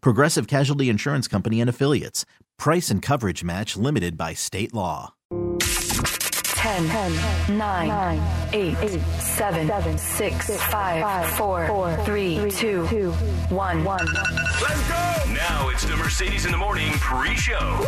Progressive Casualty Insurance Company and Affiliates. Price and coverage match limited by state law. 10, 10 9, 9 8, 8 7, 7 6, 5 4, 4 3 2 1 1 Let's go! Now it's the Mercedes in the Morning pre-show.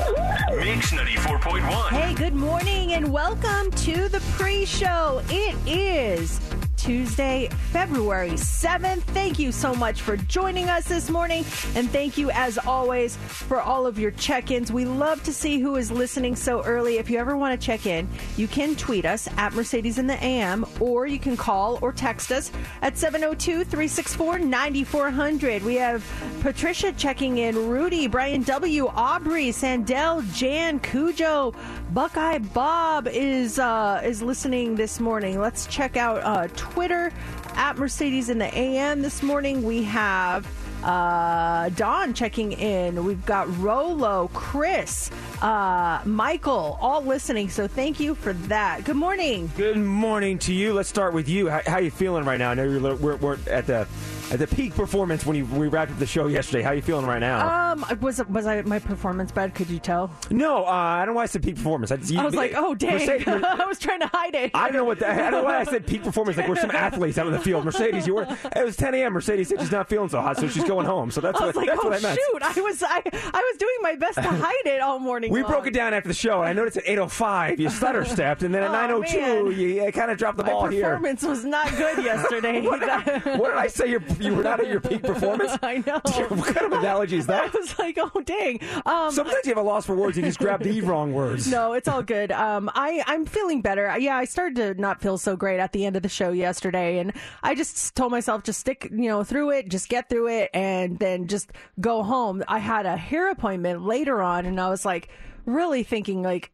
Mix 94.1. Hey, good morning and welcome to the pre show. It is Tuesday, February 7th. Thank you so much for joining us this morning. And thank you, as always, for all of your check ins. We love to see who is listening so early. If you ever want to check in, you can tweet us at Mercedes in the AM, or you can call or text us at 702 364 9400. We have Patricia checking in, Rudy, Brian W., Aubrey, Sandell, Jan, Cujo, Buckeye Bob is uh, is listening this morning. Let's check out uh, Twitter at Mercedes in the AM this morning. We have uh, Don checking in. We've got Rolo, Chris, uh, Michael, all listening. So thank you for that. Good morning. Good morning to you. Let's start with you. How, how you feeling right now? I know you're we're, we're at the at the peak performance when you, we wrapped up the show yesterday. How are you feeling right now? Um, was was I my performance bad? Could you tell? no, uh, I don't know why I said peak performance. I, you- I was like, oh dang, Mercedes- I was trying to hide it. I don't know what that. I don't know why I said peak performance. Like we're some athletes out in the field. Mercedes, you were. It was 10 a.m. Mercedes said she's not feeling so hot, so she's going home. So that's I what was like, that's oh what I meant. shoot! I was I, I was doing my best to hide it all morning. We long. broke it down after the show, and I noticed at 8:05 you stutter stepped, and then at Oh, 9:02 man. you, kind of dropped the My ball here. performance was not good yesterday. What did I say? You're, you were not at your peak performance. I know. what kind of analogy is that? I was like, oh dang. Um, Sometimes you have a loss for words. You just grab the wrong words. no, it's all good. Um, I I'm feeling better. Yeah, I started to not feel so great at the end of the show yesterday, and I just told myself just stick, you know, through it, just get through it, and then just go home. I had a hair appointment later on, and I was like, really thinking like,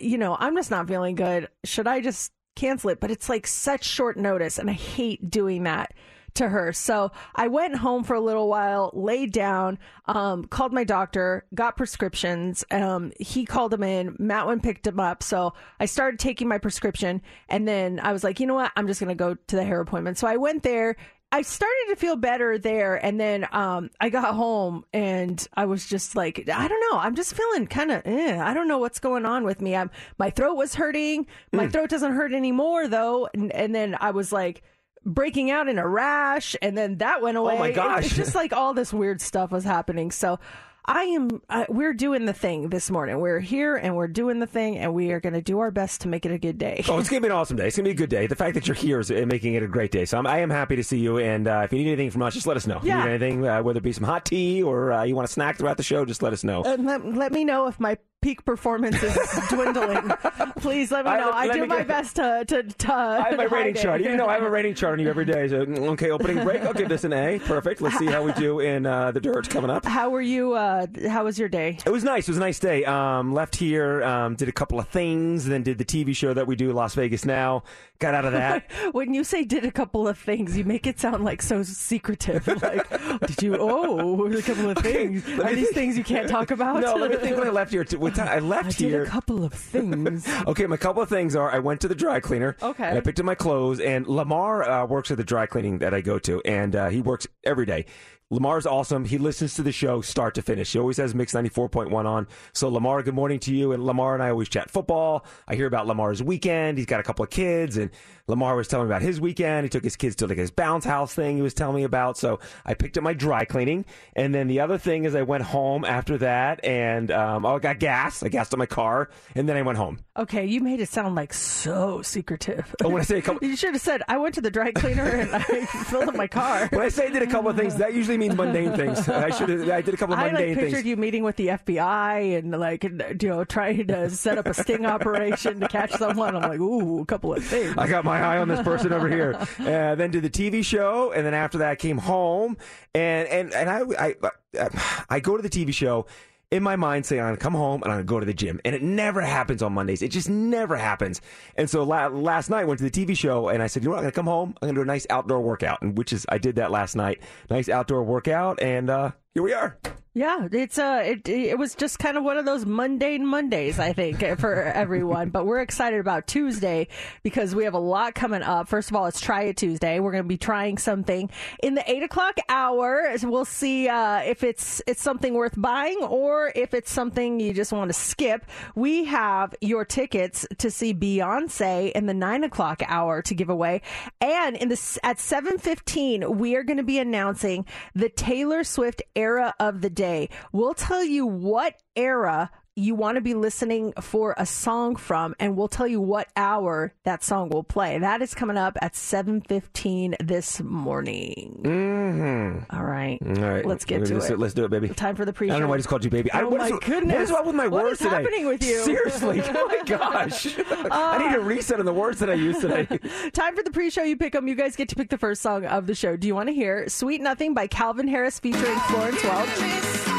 you know, I'm just not feeling good. Should I just cancel it? But it's like such short notice, and I hate doing that to her. So I went home for a little while, laid down, um, called my doctor, got prescriptions. Um, he called them in. Matt went and picked them up. So I started taking my prescription, and then I was like, you know what? I'm just gonna go to the hair appointment. So I went there. I started to feel better there, and then um, I got home and I was just like, I don't know, I'm just feeling kind of, eh, I don't know what's going on with me. I'm my throat was hurting. My throat doesn't hurt anymore though, and, and then I was like breaking out in a rash, and then that went away. Oh my It- gosh. it's just like all this weird stuff was happening. So. I am. Uh, we're doing the thing this morning. We're here and we're doing the thing, and we are going to do our best to make it a good day. Oh, it's gonna be an awesome day. It's gonna be a good day. The fact that you're here is uh, making it a great day. So I'm, I am happy to see you. And uh, if you need anything from us, just let us know. If Yeah. you need anything, uh, whether it be some hot tea or uh, you want a snack throughout the show, just let us know. and let, let me know if my peak performance is dwindling. Please let me I- know. I, let do my best to to. to I have my rating it. chart. You know, I have a rating chart on you every day. So, mm, okay, opening break. I'll give this an A. Perfect. Let's see how we do in uh, the dirt coming up. How were you? Uh, how was your day? It was nice. It was a nice day. Um, left here, um, did a couple of things, then did the TV show that we do, Las Vegas Now. Got out of that. When you say did a couple of things, you make it sound like so secretive. Like, did you? Oh, a couple of things. let Are these think. things you can't talk about? no, let me think when I left here. What time- I left I did here. a couple of things. Okay, my couple of things are I went to the dry cleaner. Okay. And I picked up my clothes, and Lamar uh, works at the dry cleaning that I go to, and uh, he works every day. Lamar's awesome. He listens to the show start to finish. He always has Mix 94.1 on. So, Lamar, good morning to you. And Lamar and I always chat football. I hear about Lamar's weekend. He's got a couple of kids, and Lamar was telling me about his weekend. He took his kids to like his bounce house thing he was telling me about. So, I picked up my dry cleaning. And then the other thing is, I went home after that, and um, oh, I got gas. I gassed up my car, and then I went home. Okay, you made it sound like so secretive. Oh, when I say a couple- you should have said I went to the dry cleaner and I filled up my car. When I say I did a couple of things, that usually means mundane things. I should have. I did a couple of I mundane like pictured things. you meeting with the FBI and like you know trying to set up a sting operation to catch someone. I'm like, ooh, a couple of things. I got my eye on this person over here. Uh, then did the TV show, and then after that I came home, and and and I I I go to the TV show. In my mind, saying I'm gonna come home and I'm gonna go to the gym, and it never happens on Mondays. It just never happens. And so la- last night, I went to the TV show, and I said, you know what, I'm gonna come home. I'm gonna do a nice outdoor workout, and which is I did that last night. Nice outdoor workout, and uh, here we are. Yeah, it's uh, it it was just kind of one of those mundane Mondays, I think, for everyone. But we're excited about Tuesday because we have a lot coming up. First of all, it's Try It Tuesday. We're going to be trying something in the eight o'clock hour. We'll see uh, if it's it's something worth buying or if it's something you just want to skip. We have your tickets to see Beyonce in the nine o'clock hour to give away, and in the at seven fifteen, we are going to be announcing the Taylor Swift era of the day. We'll tell you what era you want to be listening for a song from and we'll tell you what hour that song will play. That is coming up at 7:15 this morning. Mm-hmm. All right. All right, Let's get to let's, it. Let's do it, baby. Time for the pre-show. I don't know why I just called you baby. I, Oh what my is- goodness. What is up with my What words is today? happening with you? Seriously. Oh my gosh. I need a reset on the words that I used today. Time for the pre-show. You pick them. You guys get to pick the first song of the show. Do you want to hear "Sweet Nothing" by Calvin Harris featuring Florence Welch?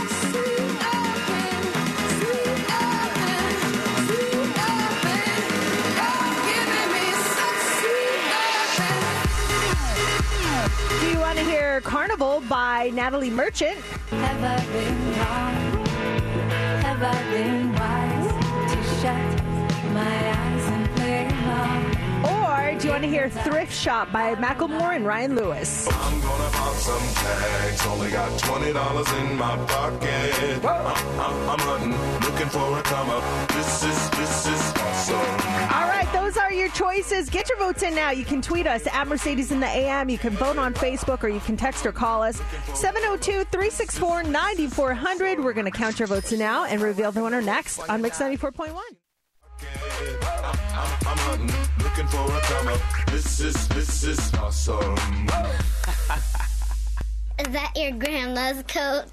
"Carnival" by Natalie Merchant? Have want to hear "Thrift Shop" by Macklemore and Ryan Lewis? I'm gonna pop some tags. Only got twenty dollars in my pocket. I'm, I'm, I'm hunting, looking for a come up. This is this is awesome. All right, those are your choices. Get your votes in now. You can tweet us at Mercedes in the AM. You can vote on Facebook or you can text or call us 702 364 9400. We're going to count your votes now and reveal the winner next on Mix 94.1. I'm, I'm, I'm hunting, looking for a come up. This is this is awesome. Is that your grandma's coat?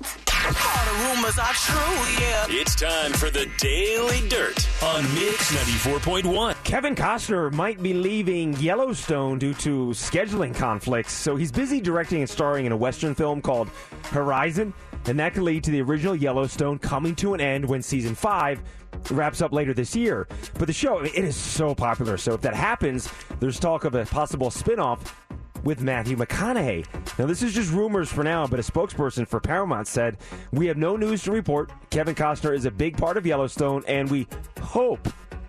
It's time for the Daily Dirt on Mix 94.1. Kevin Costner might be leaving Yellowstone due to scheduling conflicts, so he's busy directing and starring in a Western film called Horizon, and that could lead to the original Yellowstone coming to an end when season five wraps up later this year. But the show, I mean, it is so popular, so if that happens, there's talk of a possible spin-off with Matthew McConaughey. Now, this is just rumors for now, but a spokesperson for Paramount said, We have no news to report. Kevin Costner is a big part of Yellowstone, and we hope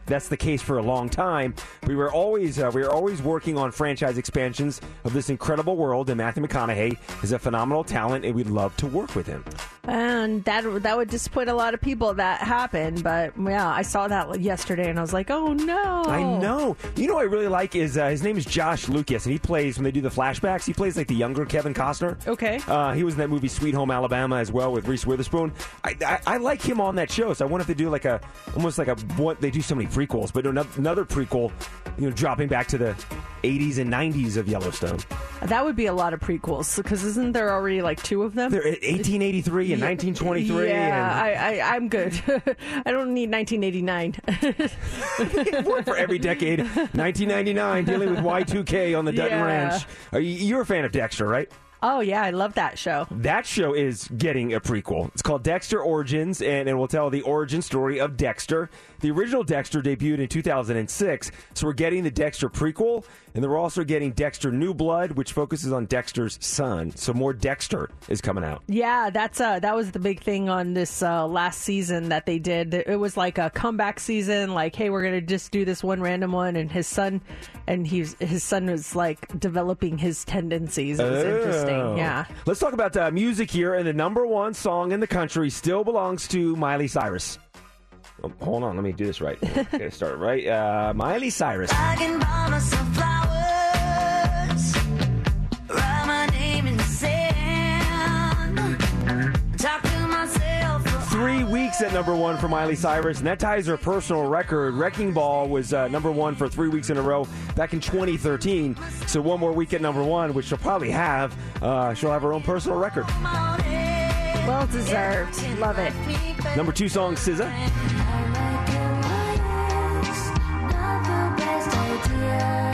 that's the case for a long time. We were always uh, we were always working on franchise expansions of this incredible world, and Matthew McConaughey is a phenomenal talent, and we'd love to work with him. And that that would disappoint a lot of people that happened. But yeah, I saw that yesterday and I was like, oh no. I know. You know what I really like is uh, his name is Josh Lucas, and he plays when they do the flashbacks. He plays like the younger Kevin Costner. Okay. Uh, he was in that movie Sweet Home Alabama as well with Reese Witherspoon. I, I, I like him on that show, so I wonder if they do like a almost like a what they do so many prequels, but another, prequel, you know, dropping back to the 80s and 90s of Yellowstone. That would be a lot of prequels because isn't there already like two of them? They're at 1883 and 1923. Yeah, and I, I, I'm good. I don't need 1989. worked for every decade. 1999, dealing with Y2K on the Dutton Yeah. Ranch. Are you, you're a fan of Dexter, right? Oh yeah, I love that show. That show is getting a prequel. It's called Dexter Origins, and it will tell the origin story of Dexter. The original Dexter debuted in 2006, so we're getting the Dexter prequel, and then we're also getting Dexter New Blood, which focuses on Dexter's son. So more Dexter is coming out. Yeah, that's uh that was the big thing on this uh, last season that they did. It was like a comeback season. Like, hey, we're gonna just do this one random one, and his son, and he's his son was like developing his tendencies. It was Oh. interesting. interesting. Yeah. Let's talk about uh, music here, and the number one song in the country still belongs to Miley Cyrus. Oh, hold on, let me do this right. okay, start right. Uh, Miley Cyrus. Weeks at number one for Miley Cyrus, and that ties her personal record. Wrecking Ball was uh, number one for three weeks in a row back in 2013. So one more week at number one, which she'll probably have. Uh, she'll have her own personal record. Well deserved. Love it. Number two song, SZA.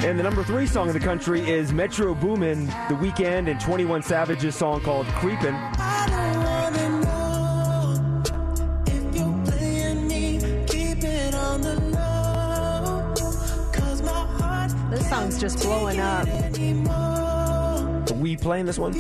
And the number three song in the country is Metro Boomin, The Weeknd, and 21 Savage's song called Creepin'. This song's just blowing up. Are we playing this one?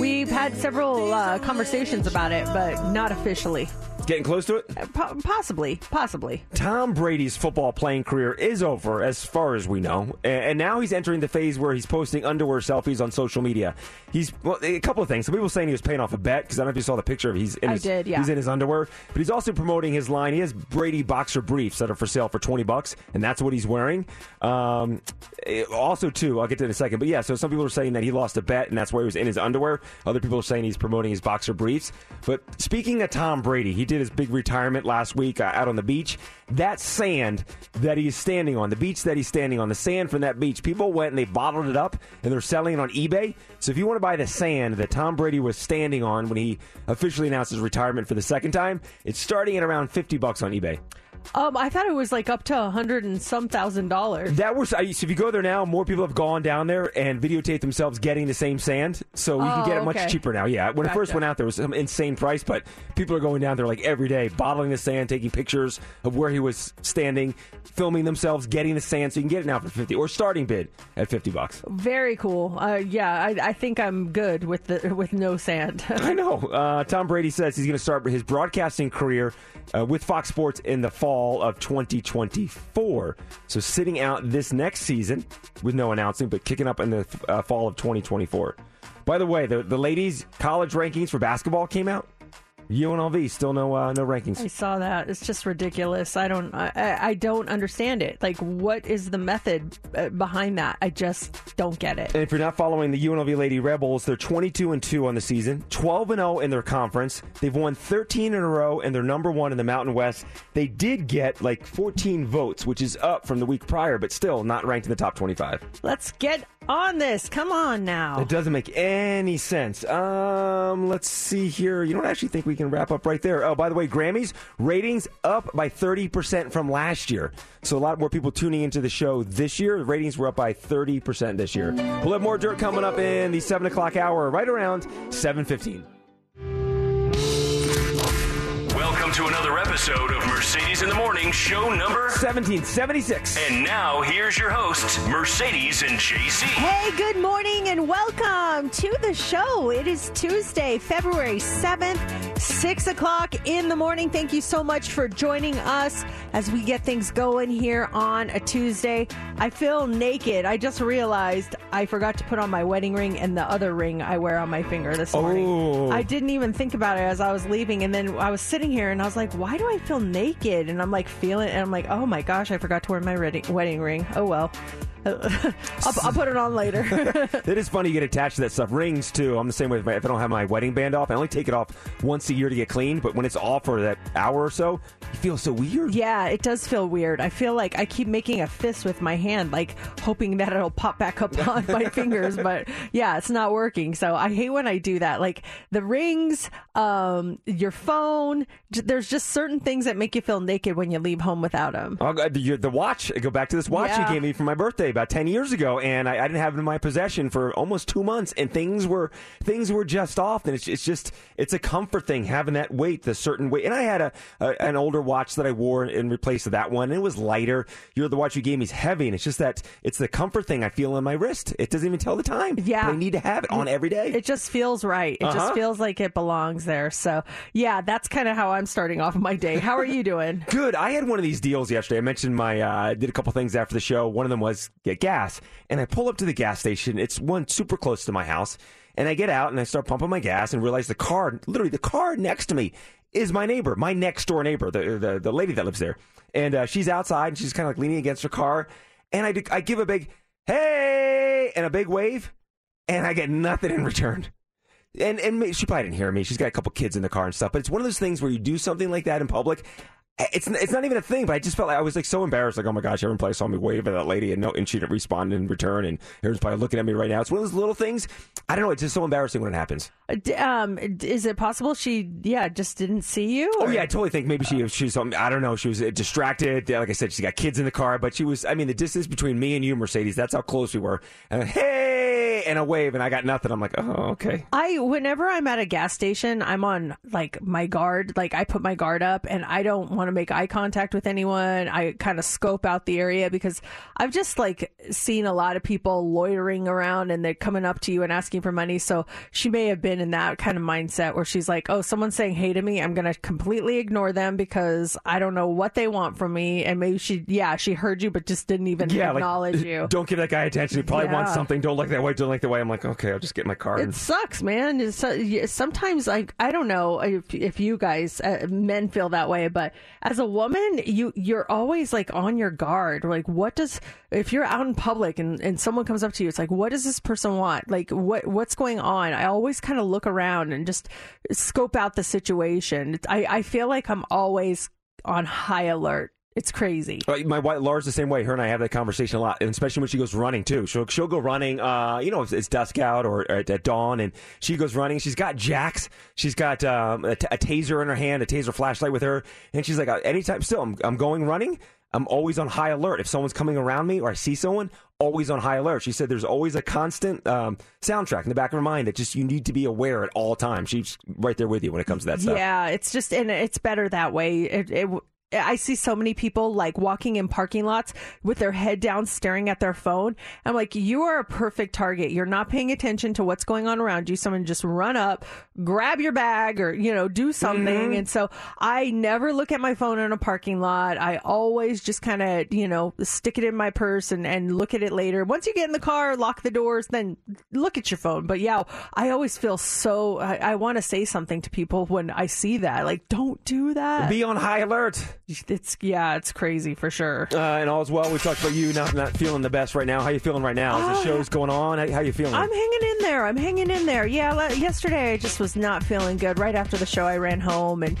We've had several uh, conversations about it, but not officially. Getting close to it? Po- possibly, possibly. Tom Brady's football playing career is over, as far as we know, and now he's entering the phase where he's posting underwear selfies on social media. He's well, a couple of things. Some people saying he was paying off a bet because I don't know if you saw the picture of he's in I his, did, yeah. he's in his underwear, but he's also promoting his line. He has Brady boxer briefs that are for sale for twenty bucks, and that's what he's wearing. Um, eh, also, too, I'll get to it in a second, but yeah. So some people are saying that he lost a bet, and that's why he was in his underwear. Other people are saying he's promoting his boxer briefs. But speaking of Tom Brady, he did his big retirement last week uh, out on the beach. That sand that he's standing on, the beach that he's standing on, the sand from that beach, people went and they bottled it up and they're selling it on eBay. So if you want to buy the sand that Tom Brady was standing on when he officially announced his retirement for the second time, it's starting at around 50 bucks on eBay. Um, I thought it was like up to a hundred and some thousand dollars. That was so if you go there now, more people have gone down there and videotaped themselves getting the same sand, so you Oh, can get it much okay. cheaper now. Yeah, when it first went out, there was some insane price, but people are going down there like every day, bottling the sand, taking pictures of where he was standing, filming themselves, getting the sand, so you can get it now for fifty or starting bid at fifty bucks. Very cool. Uh, yeah, I, I think I'm good with the with no sand. I know. Uh, Tom Brady says he's going to start his broadcasting career uh, with Fox Sports in the fall of 2024. So sitting out this next season with no announcing, but kicking up in the uh, fall of 2024. By the way, the, the ladies' college rankings for basketball came out. UNLV still no uh, no rankings. I saw that. It's just ridiculous. I don't. I, I don't understand it. Like, what is the method uh, behind that? I just don't get it. And if you're not following the UNLV Lady Rebels, they're 22 and 2 on the season, 12 and 0 in their conference. They've won 13 in a row, and they're number one in the Mountain West. They did get like 14 votes, which is up from the week prior, but still not ranked in the top 25. Let's get on this. Come on now. It doesn't make any sense. Um, let's see here. You don't actually think we can wrap up right there. Oh, by the way, Grammys ratings up by 30% from last year. So a lot more people tuning into the show this year. The ratings were up by 30% this year. We'll have more dirt coming up in the 7 o'clock hour, right around 7.15. Welcome to another episode of Mercedes in the Morning, show number 1776. And now here's your hosts, Mercedes and JC. Hey, good morning and welcome to the show. It is Tuesday, February 7th, 6 o'clock in the morning. Thank you so much for joining us as we get things going here on a Tuesday. I feel naked. I just realized I forgot to put on my wedding ring and the other ring I wear on my finger this morning. Oh. I didn't even think about it as I was leaving. And then I was sitting here and I was like, why do I feel naked? And I'm like, feeling and I'm like, oh my gosh, I forgot to wear my wedding wedding ring. Oh well. I'll, I'll put it on later. It is funny you get attached to that stuff. Rings too. I'm the same way. If I if I don't have my wedding band off, I only take it off once a year to get cleaned. But when it's off for that hour or so, you feel so weird. Yeah, it does feel weird. I feel like I keep making a fist with my hand, like hoping that it'll pop back up on my fingers, but yeah, it's not working. So I hate when I do that. Like the rings, um, your phone. j- There's just certain things that make you feel naked when you leave home without them. The, the watch. I go back to this watch Yeah. you gave me for my birthday about ten years ago, and I, I didn't have it in my possession for almost two months, and things were things were just off. And it's it's just it's a comfort thing having that weight, the certain weight. And I had a, a an older watch that I wore in replace of that one, and it was lighter. You're the watch you gave me is heavy, and it's just that it's the comfort thing I feel in my wrist. It doesn't even tell the time. Yeah. I need to have it on every day. It just feels right. It Uh-huh. just feels like it belongs there. So yeah, that's kind of how I'm starting off my day. How are you doing? Good. I had one of these deals yesterday. I mentioned my uh, I did a couple things after the show. One of them was get gas, and I pull up to the gas station. It's one super close to my house, And I get out and I start pumping my gas and realize the car, literally the car next to me, is my neighbor, my next door neighbor, the the, the lady that lives there. And uh, she's outside and she's kind of like leaning against her car. And I, do- I give a big hey and a big wave, and I get nothing in return. And and she probably didn't hear me. She's got a couple kids in the car and stuff. But it's one of those things where you do something like that in public. It's it's not even a thing, but I just felt like I was like so embarrassed. Like, oh my gosh, everyone probably saw me wave at that lady, and no, and she didn't respond in return, and everyone's probably looking at me right now. It's one of those little things. I don't know. It's just so embarrassing when it happens. Uh, Um, is it possible she, yeah, just didn't see you? Oh yeah, I totally think maybe she she's um, I don't know. She was uh, distracted. Like I said, she's got kids in the car, but she was. I mean, the distance between me and you, Mercedes, that's how close we were. And then, hey, and a wave, and I got nothing. I'm like, oh okay. I whenever I'm at a gas station, I'm on like my guard. Like I put my guard up, and I don't want to make eye contact with anyone. I kind of scope out the area because I've just like seen a lot of people loitering around, and they're coming up to you and asking for money. So she may have been in that kind of mindset where she's like, "Oh, someone's saying hey to me. I'm gonna completely ignore them because I don't know what they want from me." And maybe she, yeah, she heard you, but just didn't even Yeah, acknowledge like, you. Don't give that guy attention. He probably wants something. Don't look that way. Don't look that way. I'm like, okay, I'll just get my car. It and- sucks, man. It's, uh, sometimes, like, I don't know if, if you guys, uh, men, feel that way, but as a woman, you you're always like on your guard. Like, what does if you're out in public and, and someone comes up to you, it's like, what does this person want? Like, what what's going on? I always kind of look around and just scope out the situation. I I feel like I'm always on high alert. It's crazy. Uh, My wife Laura's the same way. Her and I have that conversation a lot, and especially when she goes running too. She'll she'll go running. Uh, you know, it's, it's dusk out or at, at dawn, and she goes running. She's got jacks. She's got um, a, t- a taser in her hand, a taser flashlight with her, and she's like, uh, anytime still, I'm, I'm going running. I'm always on high alert. If someone's coming around me or I see someone, always on high alert. She said there's always a constant um, soundtrack in the back of her mind that just you need to be aware at all times. She's right there with you when it comes to that stuff. Yeah, it's just and it's better that way. It, it, I see so many people like walking in parking lots with their head down, staring at their phone. I'm like, you are a perfect target. You're not paying attention to what's going on around you. Someone just run up, grab your bag, or you know, do something. Mm-hmm. And so I never look at my phone in a parking lot. I always just kind of you know stick it in my purse and and look at it later. Once you get in the car, lock the doors, then look at your phone. But yeah, I always feel so. I, I want to say something to people when I see that. Like, don't do that. Be on high alert. It's yeah, it's crazy for sure. Uh, and all's well. We talked about you not not feeling the best right now. How you feeling right now? As the Oh, show's going on, how, how you feeling? I'm hanging in there. I'm hanging in there. Yeah, yesterday I just was not feeling good. Right after the show, I ran home and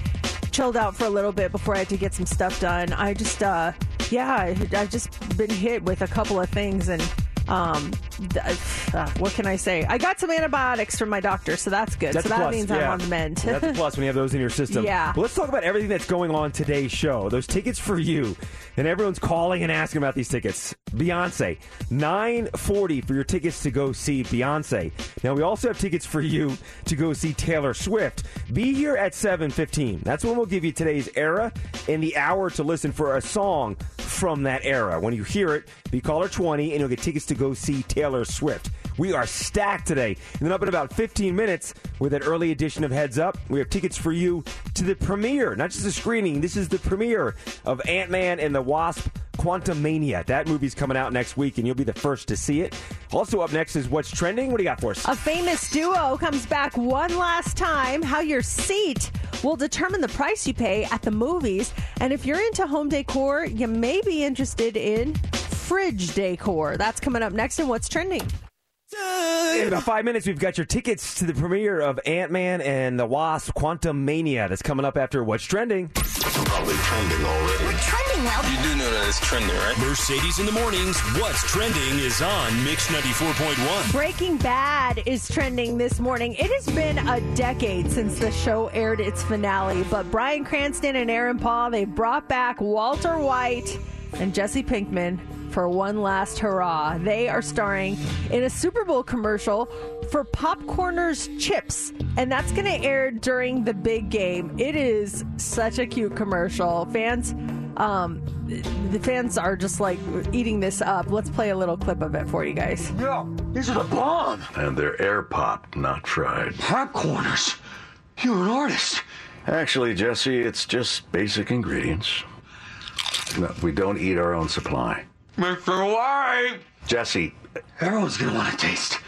chilled out for a little bit before I had to get some stuff done. I just, uh, yeah, I, I've just been hit with a couple of things and. Um, uh, what can I say? I got some antibiotics from my doctor, so that's good. That's so that plus, means yeah. I'm on the mend. That's a plus when you have those in your system. Yeah. But let's talk about everything that's going on today's show. Those tickets for you, and everyone's calling and asking about these tickets. Beyonce, nine forty for your tickets to go see Beyonce. Now we also have tickets for you to go see Taylor Swift. Be here at seven fifteen. That's when we'll give you today's era and the hour to listen for a song from that era. When you hear it, be caller twenty, and you'll get tickets to go see Taylor Swift. We are stacked today. And then up in about 15 minutes with an early edition of Heads Up, we have tickets for you to the premiere, not just the screening. This is the premiere of Ant Man and the Wasp Quantumania. That movie's coming out next week, and you'll be the first to see it. Also up next is What's Trending. What do you got for us? A famous duo comes back one last time. How your seat will determine the price you pay at the movies. And if you're into home decor, you may be interested in fridge decor. That's coming up next in What's Trending. In about five minutes, we've got your tickets to the premiere of Ant Man and the Wasp Quantumania. That's coming up after What's Trending. Probably trending already. We're trending well. You do know that it's trending, right? Mercedes in the mornings. What's trending is on Mix 94.1. Breaking Bad is trending this morning. It has been a decade since the show aired its finale, but Bryan Cranston and Aaron Paul, they brought back Walter White and Jesse Pinkman for one last hurrah. They are starring in a Super Bowl commercial for Popcorners Chips, and that's going to air during the big game. It is such a cute commercial. Fans um the fans are just like eating this up. Let's play a little clip of it for you guys. Yeah, these are the bomb. And they're air popped, not fried. Popcorners. You're an artist. Actually, Jesse, it's just basic ingredients. No, we don't eat our own supply. Mr. White. Jesse, Everyone's gonna want to taste.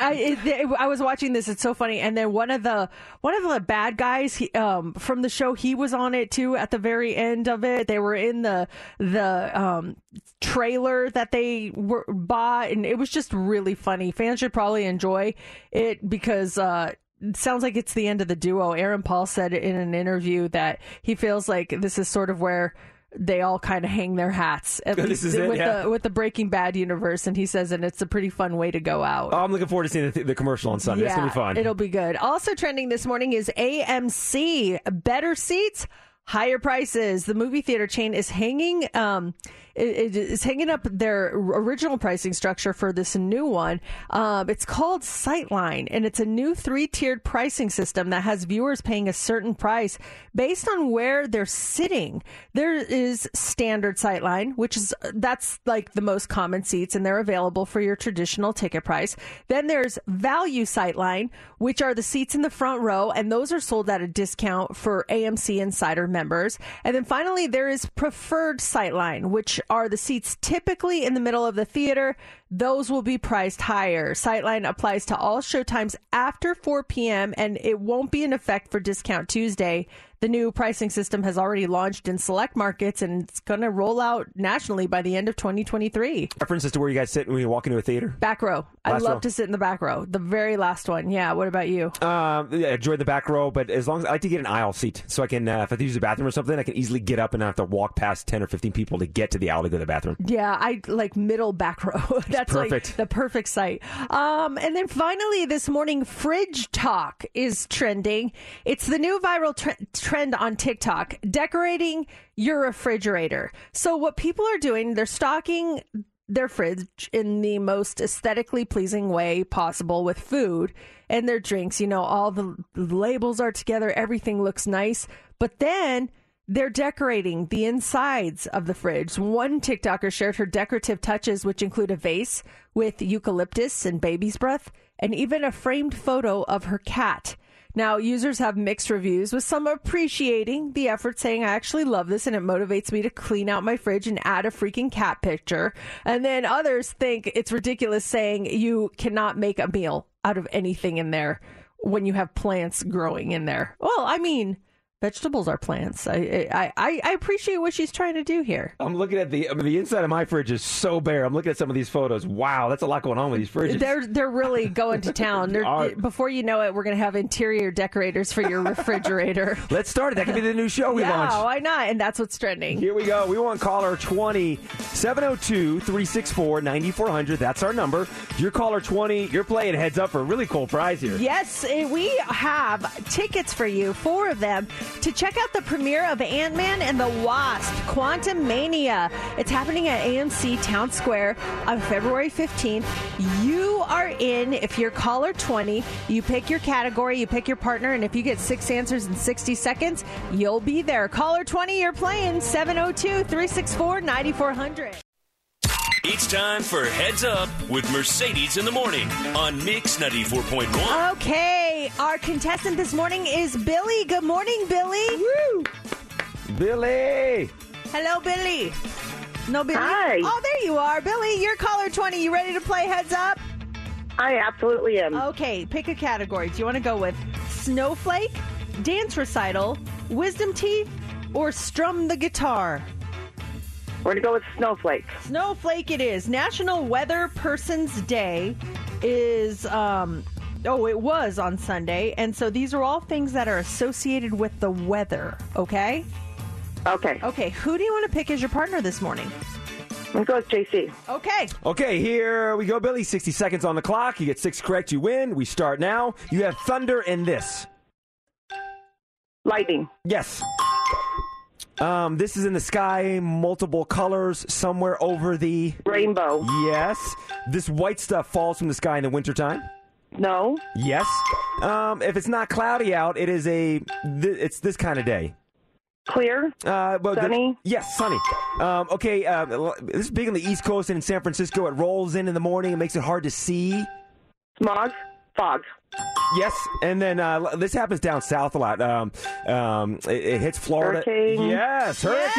I, it, it- I was watching this. It's so funny. And then one of the one of the bad guys he, um, from the show, he was on it too. At the very end of it, they were in the the um, trailer that they were bought, and it was just really funny. Fans should probably enjoy it because. Uh, it sounds like it's the end of the duo. Aaron Paul said in an interview that he feels like this is sort of where they all kind of hang their hats at least it, with yeah. the with the Breaking Bad universe, and he says, and it's a pretty fun way to go out. Oh, I'm looking forward to seeing the, the commercial on Sunday. it's gonna be fun. It'll be good. Also trending this morning is AMC. Better seats, higher prices. The movie theater chain is hanging um it, it is hanging up their original pricing structure for this new one. Um, it's called Sightline, and it's a new three-tiered pricing system that has viewers paying a certain price based on where they're sitting. There is standard Sightline, which is that's like the most common seats, and they're available for your traditional ticket price. Then there's Value Sightline, which are the seats in the front row, and those are sold at a discount for AMC Insider members. And then finally, there is Preferred Sightline, which are the seats typically in the middle of the theater. Those will be priced higher. Sightline applies to all showtimes after 4 p.m. and it won't be in effect for Discount Tuesday. The new pricing system has already launched in select markets and it's going to roll out nationally by the end of 2023. Reference as to where you guys sit when you walk into a theater. Back row. I love row. to sit in the back row. The very last one. Yeah. What about you? Um, yeah, enjoy the back row, but as long as I like to get an aisle seat, so I can, uh, if I have to use the bathroom or something, I can easily get up and not have to walk past ten or fifteen people to get to the aisle to go to the bathroom. Yeah, I like middle back row. That's perfect. like the perfect site. Um, and then finally this morning, fridge talk is trending. It's the new viral tre- trend on TikTok, decorating your refrigerator. So what people are doing, they're stocking their fridge in the most aesthetically pleasing way possible with food and their drinks. You know, all the labels are together, everything looks nice. But then they're decorating the insides of the fridge. One TikToker shared her decorative touches, which include a vase with eucalyptus and baby's breath, and even a framed photo of her cat. Now, users have mixed reviews, with some appreciating the effort, saying, I actually love this and it motivates me to clean out my fridge and add a freaking cat picture. And then others think it's ridiculous, saying you cannot make a meal out of anything in there when you have plants growing in there. Well, I mean, vegetables are plants. I I, I, I appreciate what she's trying to do here. I'm looking at the I mean, the inside of my fridge is so bare. I'm looking at some of these photos. Wow, that's a lot going on with these fridges. They're they're really going to town. Before you know it, we're going to have interior decorators for your refrigerator. Let's start it. That could be the new show we yeah, launch. why not? And that's what's trending. Here we go. We want caller 20 702 364 9400. That's our number. You're caller 20. You're playing heads up for a really cool prize here. Yes, eh, we have tickets for you, four of them, to check out the premiere of Ant Man and the Wasp Quantumania. It's happening at AMC Town Square on February 15th. You are in if you're caller 20. You pick your category, you pick your partner, and if you get six answers in 60 seconds, you'll be there. Caller 20, you're playing 702 364 9400. It's time for Heads Up with Mercedes in the Morning on Mix 94.1. Okay, our contestant this morning is Billy. Good morning, Billy. Woo! Billy! Hello, Billy. No, Billy. Hi. Oh, there you are, Billy. You're caller twenty. You ready to play Heads Up? I absolutely am. Okay, pick a category. Do you want to go with snowflake, dance recital, wisdom teeth, or strum the guitar? We're going to go with snowflake. Snowflake it is. National Weather Person's Day is um oh it was on Sunday and so these are all things that are associated with the weather, okay? Okay. Okay, who do you want to pick as your partner this morning? Let's go with JC. Okay. Okay, here we go, Billy. 60 seconds on the clock. You get six correct, you win. We start now. You have thunder and this. Lightning. Yes. Um, this is in the sky, multiple colors, somewhere over the rainbow. Yes. This white stuff falls from the sky in the wintertime. No. Yes. Um, if it's not cloudy out, it is a. Th- it's this kind of day. Clear. Uh, well, the- Sunny? yes, sunny. Um, okay. Um, this is big on the East Coast and in San Francisco. It rolls in in the morning. It makes it hard to see. Smog. Fog. Yes, and then uh, this happens down south a lot. Um, um, it, it hits Florida. Hurricane. Yes, hurricane.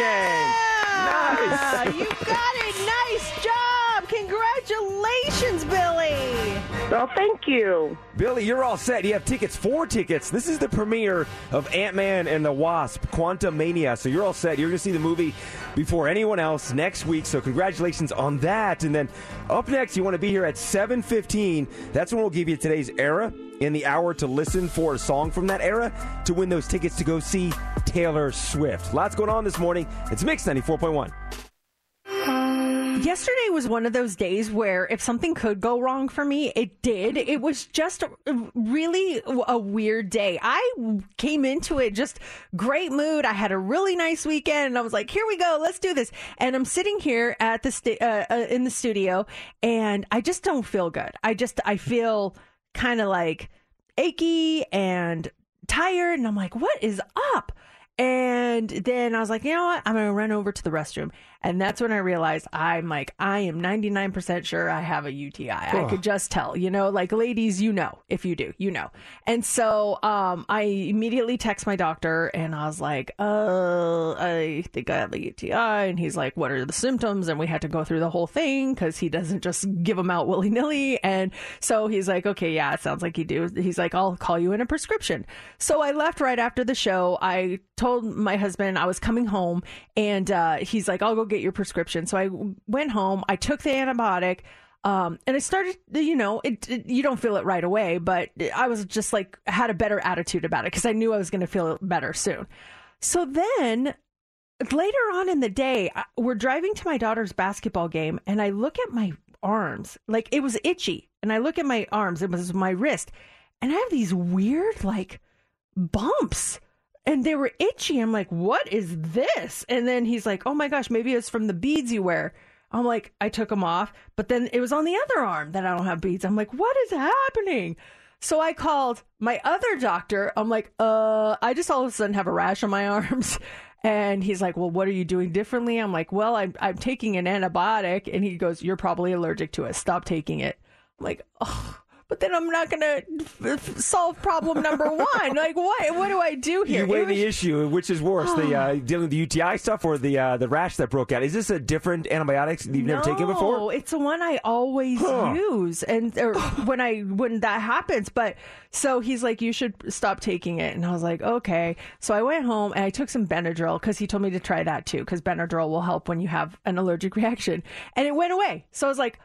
Ah, you got it. Nice job. congratulations, Billy. Oh, thank you. Billy, you're all set. You have tickets, four tickets. This is the premiere of Ant Man and the Wasp, Quantumania. So you're all set. You're going to see the movie before anyone else next week. So congratulations on that. And then up next, you want to be here at 7:15. That's when we'll give you today's era in the hour to listen for a song from that era to win those tickets to go see Taylor Swift. Lots going on this morning. It's Mix 94.1. Yesterday was one of those days where if something could go wrong for me, it did. It was just really a weird day. I came into it just great mood. I had a really nice weekend and I was like, here we go, let's do this. And I'm sitting here at the sta- uh, uh, in the studio and I just don't feel good. I just I feel kind of like achy and tired and I'm like, what is up? And then I was like, you know what? I'm going to run over to the restroom. And that's when I realized I'm like, I am 99% sure I have a UTI. I could just tell, you know, like ladies, you know, if you do, you know. And so um, I immediately text my doctor and I was like, uh, I think I have a UTI. And he's like, what are the symptoms? And we had to go through the whole thing because he doesn't just give them out willy nilly. And so he's like, okay, yeah, it sounds like you do. He's like, I'll call you in a prescription. So I left right after the show. I told my husband I was coming home and uh, he's like, I'll go get your prescription. So I went home. I took the antibiotic. Um, and I started, you know, it, it, you don't feel it right away, but I was just like, had a better attitude about it because I knew I was going to feel better soon. So then later on in the day, we're driving to my daughter's basketball game, and I look at my arms, like it was itchy. And I look at my arms, it was my wrist, and I have these weird, like, bumps. And they were itchy. I'm like, what is this? And then he's like, oh my gosh, maybe it's from the beads you wear. I'm like, I took them off, but then it was on the other arm that I don't have beads. I'm like, what is happening? So I called my other doctor. I'm like, uh, I just all of a sudden have a rash on my arms. And he's like, well, what are you doing differently? I'm like, well, I'm, I'm taking an antibiotic. And he goes, you're probably allergic to it. Stop taking it. I'm like, oh, but then I'm not going to f- solve problem number one. like, what? What do I do here? You weigh was- the issue. Which is worse, the uh, dealing with the UTI stuff or the uh, the rash that broke out? Is this a different antibiotics that you've never taken No, before? it's the one I always Huh. use, and or when I when that happens. But so he's like, you should stop taking it, and I was like, okay. So I went home and I took some Benadryl because he told me to try that too, because Benadryl will help when you have an allergic reaction, and it went away. So I was like.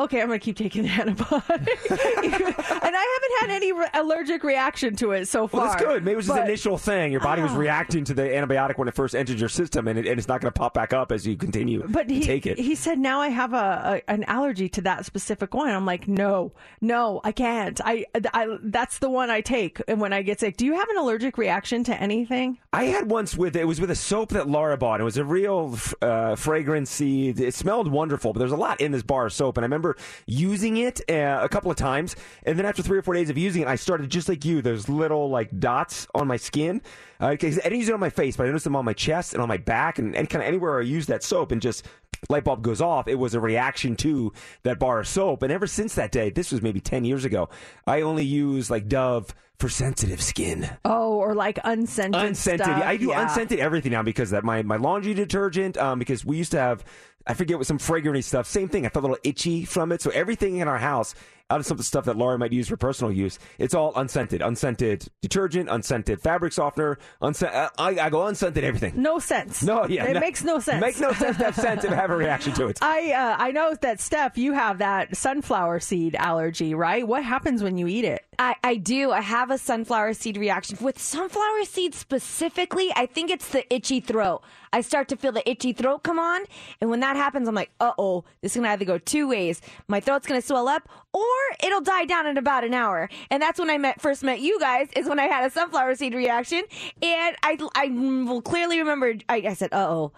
Okay, I'm gonna keep taking the antibiotic, and I haven't had any re- allergic reaction to it so far. Well, that's good. Maybe it was just But- an initial thing. Your body was Ah. reacting to the antibiotic when it first entered your system, and, it, and it's not going to pop back up as you continue But to he, take it. he said now I have a, a an allergy to that specific one. I'm like, no, no, I can't. I, I that's the one I take and when I get sick. Do you have an allergic reaction to anything? I had once with it was with a soap that Laura bought. It was a real uh, fragrancy. It smelled wonderful, but there's a lot in this bar of soap. And I remember using it uh, a couple of times, and then after three or four days of using it, I started just like you. There's little like dots on my skin. Uh, I didn't use it on my face, but I noticed them on my chest and on my back, and, and kind of anywhere I used that soap, and just light bulb goes off. It was a reaction to that bar of soap. And ever since that day, this was maybe ten years ago, I only use like Dove for sensitive skin. Oh, or like unscented. Unscented. stuff. I do Yeah. unscented everything now because that my my laundry detergent. Um, because we used to have, I forget what some fragrancy stuff. Same thing. I felt a little itchy from it. So everything in our house, out of some of the stuff that Laura might use for personal use, it's all unscented. Unscented detergent, unscented fabric softener. Unscented. Uh, I, I go unscented everything. No sense. No, yeah, it no- makes no sense. Makes no sense to have scent and have a reaction to it. I uh, I know that Steph, you have that sunflower seed allergy, right? What happens when you eat it? I, I do. I have a sunflower seed reaction. With sunflower seeds specifically, I think it's the itchy throat. I start to feel the itchy throat come on. And when that happens, I'm like, uh oh, this is going to either go two ways. My throat's going to swell up or it'll die down in about an hour. And that's when I met, first met you guys, is when I had a sunflower seed reaction. And I, I will clearly remember, I, I said, uh oh.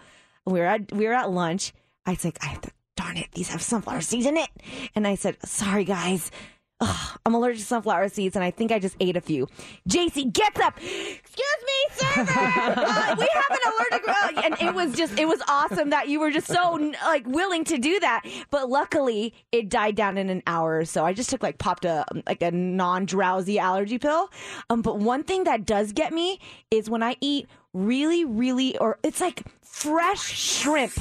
We were at, we were at lunch. I said, I have to, darn it, these have sunflower seeds in it. And I said, sorry guys. Ugh, I'm allergic to sunflower seeds, and I think I just ate a few. JC gets up. Excuse me, server. uh, we have an allergic, uh, and it was just, it was awesome that you were just so like willing to do that. But luckily, it died down in an hour or so. I just took like popped a like a non drowsy allergy pill. Um, but one thing that does get me is when I eat really, really, or it's like fresh shrimp.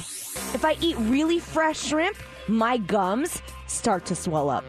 If I eat really fresh shrimp, my gums start to swell up.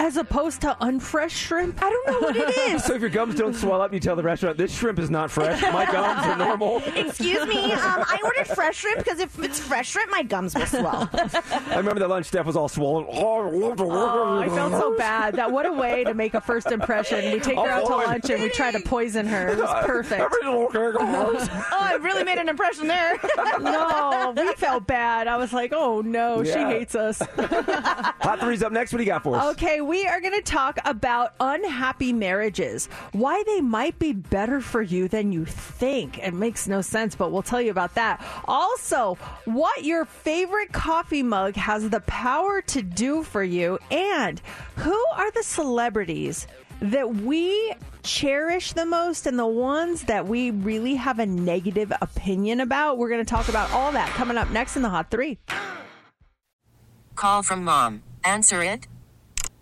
As opposed to unfresh shrimp? I don't know what it is. So if your gums don't swell up, you tell the restaurant this shrimp is not fresh. My gums are normal. Excuse me, um, I ordered fresh shrimp because if it's fresh shrimp, my gums will swell. I remember the lunch staff was all swollen. Oh, I felt so bad. That what a way to make a first impression. We take her out to lunch and we try to poison her. It was perfect. oh, I really made an impression there. no, we felt bad. I was like, oh no, she hates us. Hot three's up next. What do you got for us? Okay, we are going to talk about unhappy marriages. Why they might be better for you than you think. It makes no sense, but we'll tell you about that. Also, what your favorite coffee mug has the power to do for you, and who are the celebrities that we cherish the most and the ones that we really have a negative opinion about. We're going to talk about all that coming up next in the Hot 3. Call from mom. Answer it.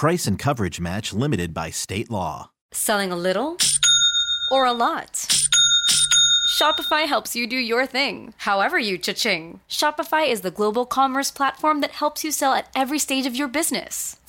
Price and coverage match limited by state law. Selling a little or a lot? Shopify helps you do your thing, however you cha-ching. Shopify is the global commerce platform that helps you sell at every stage of your business.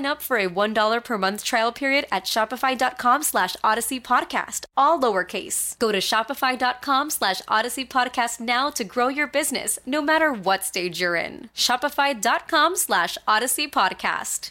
up for a $1 per month trial period at shopify.com slash odyssey podcast, all lowercase. Go to shopify.com slash odyssey podcast now to grow your business, no matter what stage you're in. Shopify.com slash odyssey podcast.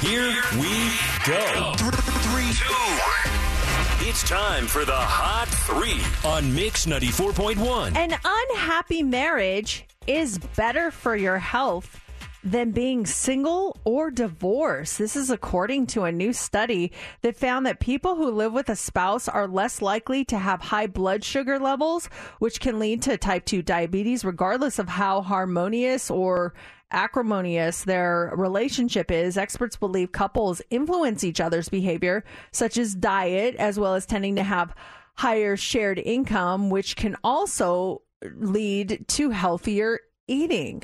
Here we go. Three, two, It's time for the Hot Three on Mix 94.1. An unhappy marriage is better for your health than being single or divorced. This is according to a new study that found that people who live with a spouse are less likely to have high blood sugar levels, which can lead to type 2 diabetes, regardless of how harmonious or acrimonious their relationship is. Experts believe couples influence each other's behavior, such as diet, as well as tending to have higher shared income, which can also lead to healthier eating.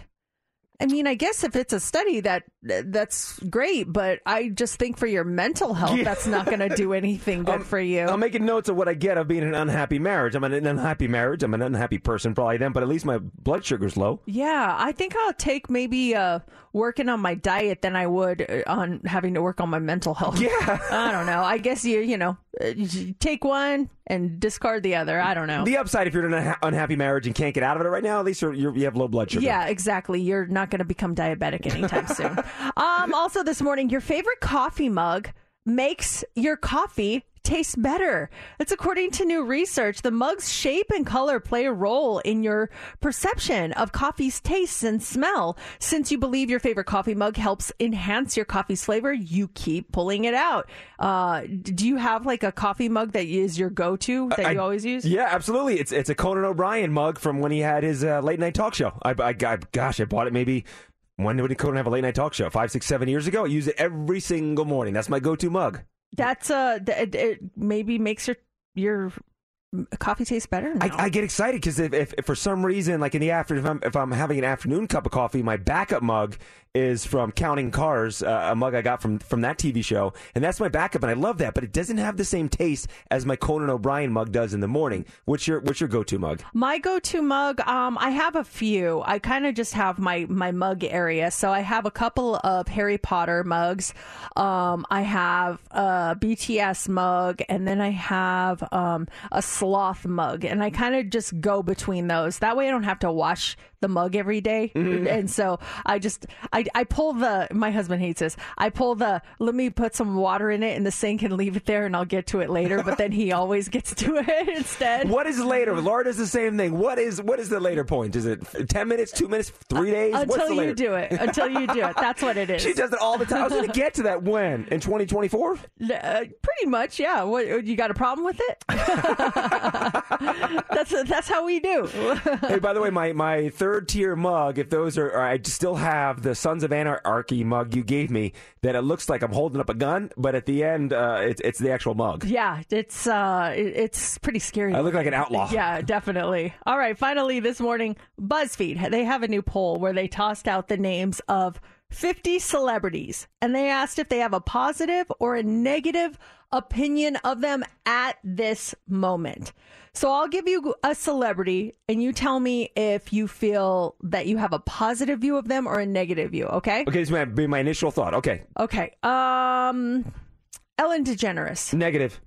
I mean, I guess if it's a study that that's great, but I just think for your mental health, Yeah. that's not going to do anything good for you. I'm making notes of what I get of being an unhappy marriage. I'm in an unhappy marriage. I'm an unhappy person probably then, but at least my blood sugar's low. Yeah, I think I'll take maybe uh, working on my diet than I would uh, on having to work on my mental health. Yeah. I don't know. I guess you, you know, uh, take one and discard the other. I don't know. The upside, if you're in an unha- unhappy marriage and can't get out of it right now, at least you're, you're, you have low blood sugar. Yeah, exactly. You're not going to become diabetic anytime soon. Um, also, this morning, your favorite coffee mug makes your coffee taste better. That's according to new research. The mug's shape and color play a role in your perception of coffee's taste and smell. Since you believe your favorite coffee mug helps enhance your coffee's flavor, you keep pulling it out. Uh, do you have like a coffee mug that is your go-to that I- you always use? Yeah, absolutely. It's it's a Conan O'Brien mug from when he had his uh, late night talk show. I, I, I gosh, I bought it maybe. When did Conan have a late night talk show? Five, six, seven years ago. I use it every single morning. That's my go-to mug. That's uh, th- it, it maybe makes your your coffee taste better. I, I get excited because if, if, if for some reason, like in the afternoon, if I'm, if I'm having an afternoon cup of coffee, my backup mug is from Counting Cars, uh, a mug I got from from that TV show, and that's my backup, and I love that. But it doesn't have the same taste as my Conan O'Brien mug does in the morning. What's your what's your go-to mug? My go-to mug, um, I have a few. I kind of just have my my mug area. So I have a couple of Harry Potter mugs. Um, I have a BTS mug, and then I have um, a sloth mug, and I kind of just go between those. That way, I don't have to wash the mug every day. Mm-hmm. and so I just I I pull the. My husband hates this. I pull the. Let me put some water in it in the sink and leave it there, and I'll get to it later. But then he always gets to it instead. What is later? Laura does the same thing. What is what is the later point? Is it ten minutes, two minutes, three days? What's Until you do it. Until you do it. That's what it is. She does it all the time. I was going to get to that when in 2024. Uh, pretty much, yeah. What you got a problem with it? that's that's how we do. hey, by the way, my, my third tier mug, if those are, I still have the Sons of Anarchy mug you gave me that it looks like I'm holding up a gun, but at the end, uh, it's, it's the actual mug. Yeah, it's uh, it's pretty scary. I look like an outlaw. Yeah, definitely. All right, finally this morning, BuzzFeed they have a new poll where they tossed out the names of 50 celebrities and they asked if they have a positive or a negative opinion of them at this moment. So I'll give you a celebrity and you tell me if you feel that you have a positive view of them or a negative view, okay? Okay, this might be my initial thought. Okay. Okay. Um Ellen DeGeneres. Negative.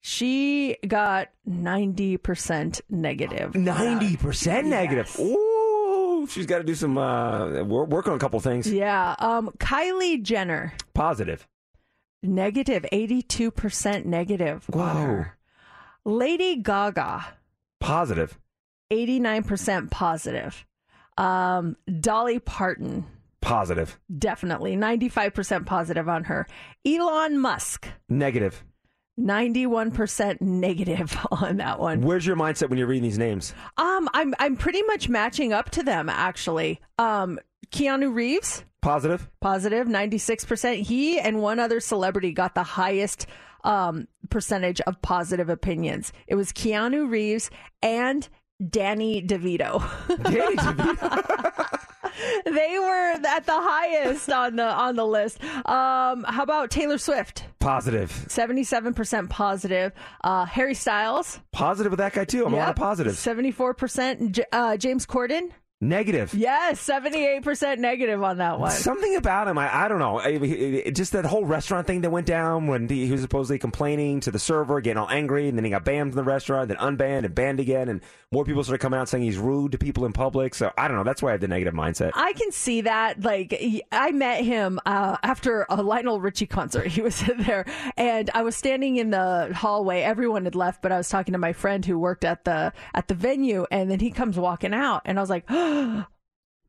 She got 90% negative. 90% negative. Ooh, she's got to do some, uh, work, work on a couple things. Yeah. Um, Kylie Jenner, Positive. negative, 82% negative. Whoa. Lady Gaga, Positive. 89% positive. Um, Dolly Parton, Positive. definitely 95% positive on her. Elon Musk, Negative. 91% negative on that one. Where's your mindset when you're reading these names? Um, I'm I'm pretty much matching up to them actually. Um, Keanu Reeves, Positive. positive, 96%. He and one other celebrity got the highest um, percentage of positive opinions. It was Keanu Reeves and Danny DeVito. Danny DeVito. they were at the highest on the on the list. Um, how about Taylor Swift? Positive. 77% positive. Uh, Harry Styles. Positive with that guy, too. I'm a lot of Yep. positives. 74%. Uh, James Corden. Negative. Yes, 78% negative on that one. Something about him, I, I don't know. I- it- it- just that whole restaurant thing that went down when he, he was supposedly complaining to the server, getting all angry, and then he got banned from the restaurant, then unbanned and banned again, and more people started coming out saying he's rude to people in public. So I don't know. That's why I have the negative mindset. I can see that. Like, I met him uh, after a Lionel Richie concert. He was there, and I was standing in the hallway. Everyone had left, but I was talking to my friend who worked at the at the venue, and then he comes walking out, and I was like.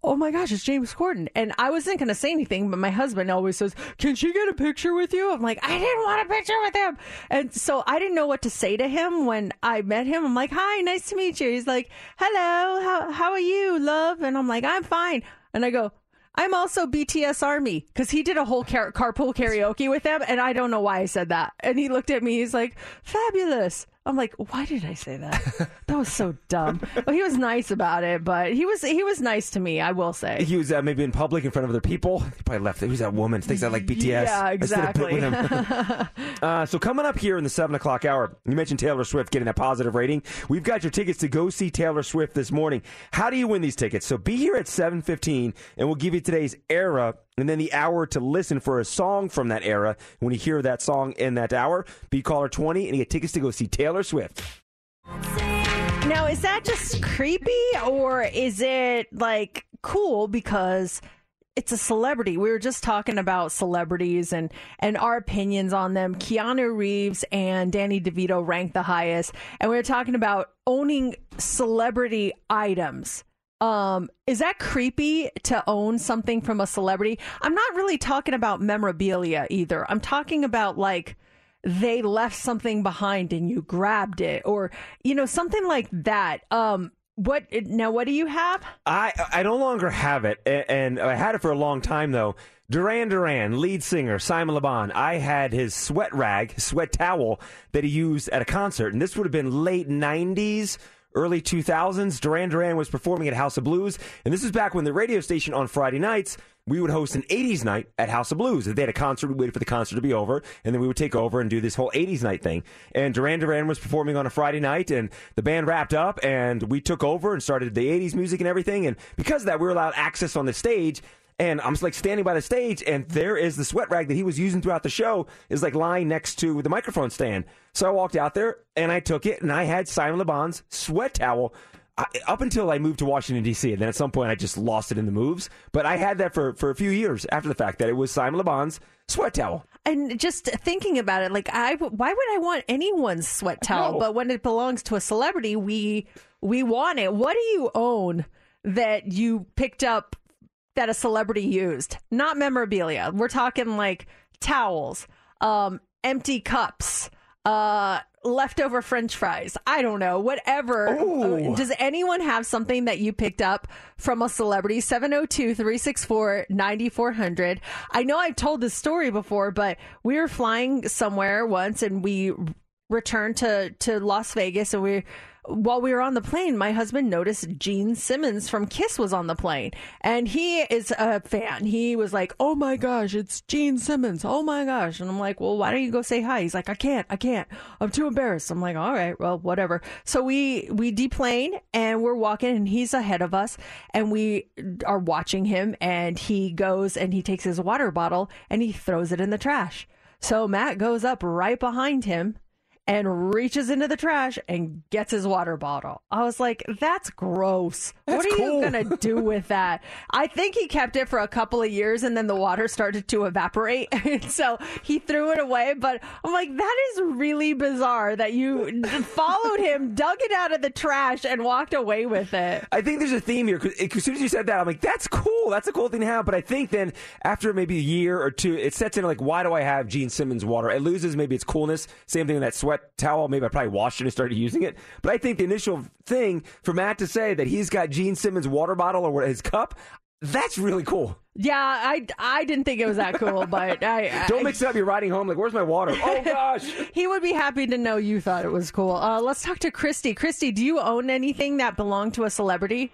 Oh my gosh, it's James Corden. And I wasn't going to say anything, but my husband always says, Can she get a picture with you? I'm like, I didn't want a picture with him. And so I didn't know what to say to him when I met him. I'm like, Hi, nice to meet you. He's like, Hello, how, how are you, love? And I'm like, I'm fine. And I go, I'm also BTS Army because he did a whole car- carpool karaoke with them, and I don't know why I said that. And he looked at me, he's like, "Fabulous." I'm like, "Why did I say that? that was so dumb." Well, he was nice about it, but he was he was nice to me. I will say. He was uh, maybe in public in front of other people. He probably left. Who's that woman? Thinks I like BTS. Yeah, I stood a exactly. uh, so coming up here in the seven o'clock hour, you mentioned Taylor Swift getting a positive rating. We've got your tickets to go see Taylor Swift this morning. How do you win these tickets? So be here at seven fifteen, and we'll give you today's era. And then the hour to listen for a song from that era. When you hear that song in that hour, be caller 20 and you get tickets to go see Taylor Swift. Now, is that just creepy or is it like cool because it's a celebrity. We were just talking about celebrities and and our opinions on them. Keanu Reeves and Danny DeVito ranked the highest, and we were talking about owning celebrity items. Um, is that creepy to own something from a celebrity? I'm not really talking about memorabilia either. I'm talking about like they left something behind and you grabbed it or you know something like that. Um, what now? What do you have? I I no longer have it, and I had it for a long time though. Duran Duran, lead singer Simon Le Bon. I had his sweat rag, sweat towel that he used at a concert, and this would have been late '90s, early 2000s. Duran Duran was performing at House of Blues, and this is back when the radio station on Friday nights we would host an 80s night at House of Blues. If they had a concert, we waited for the concert to be over, and then we would take over and do this whole 80s night thing. And Duran Duran was performing on a Friday night, and the band wrapped up, and we took over and started the 80s music and everything. And because of that, we were allowed access on the stage. And I'm like standing by the stage, and there is the sweat rag that he was using throughout the show is like lying next to the microphone stand. So I walked out there and I took it, and I had Simon Le Bon's sweat towel I, up until I moved to Washington D.C. and then at some point I just lost it in the moves. But I had that for for a few years after the fact that it was Simon Le Bon's sweat towel. And just thinking about it, like I, why would I want anyone's sweat towel? But when it belongs to a celebrity, we we want it. What do you own that you picked up that a celebrity used? Not memorabilia. We're talking like towels, um, empty cups, uh, leftover French fries. I don't know, whatever. Ooh. Does anyone have something that you picked up from a celebrity? 702 364 9400. I know I've told this story before, but we were flying somewhere once and we returned to, to Las Vegas and we while we were on the plane, my husband noticed Gene Simmons from Kiss was on the plane, and he is a fan. He was like, "Oh my gosh, it's Gene Simmons! Oh my gosh!" And I'm like, "Well, why don't you go say hi?" He's like, "I can't, I can't. I'm too embarrassed." I'm like, "All right, well, whatever." So we we deplane and we're walking, and he's ahead of us, and we are watching him, and he goes and he takes his water bottle and he throws it in the trash. So Matt goes up right behind him and reaches into the trash and gets his water bottle. I was like, that's gross. That's what are cool. you going to do with that? I think he kept it for a couple of years and then the water started to evaporate. so he threw it away. But I'm like, that is really bizarre that you followed him, dug it out of the trash, and walked away with it. I think there's a theme here. 'cause as soon as you said that, I'm like, that's cool. That's a cool thing to have. But I think then after maybe a year or two, it sets in like, why do I have Gene Simmons water? It loses maybe its coolness. Same thing with that sweat towel. Maybe I probably washed it and started using it. But I think the initial thing for Matt to say that he's got Gene Simmons water bottle or his cup, that's really cool. Yeah, I, I didn't think it was that cool, but I, Don't I- mix it up. You're riding home like, where's my water? Oh gosh. He would be happy to know you thought it was cool. Uh, let's talk to Christy. Christy, do you own anything that belonged to a celebrity?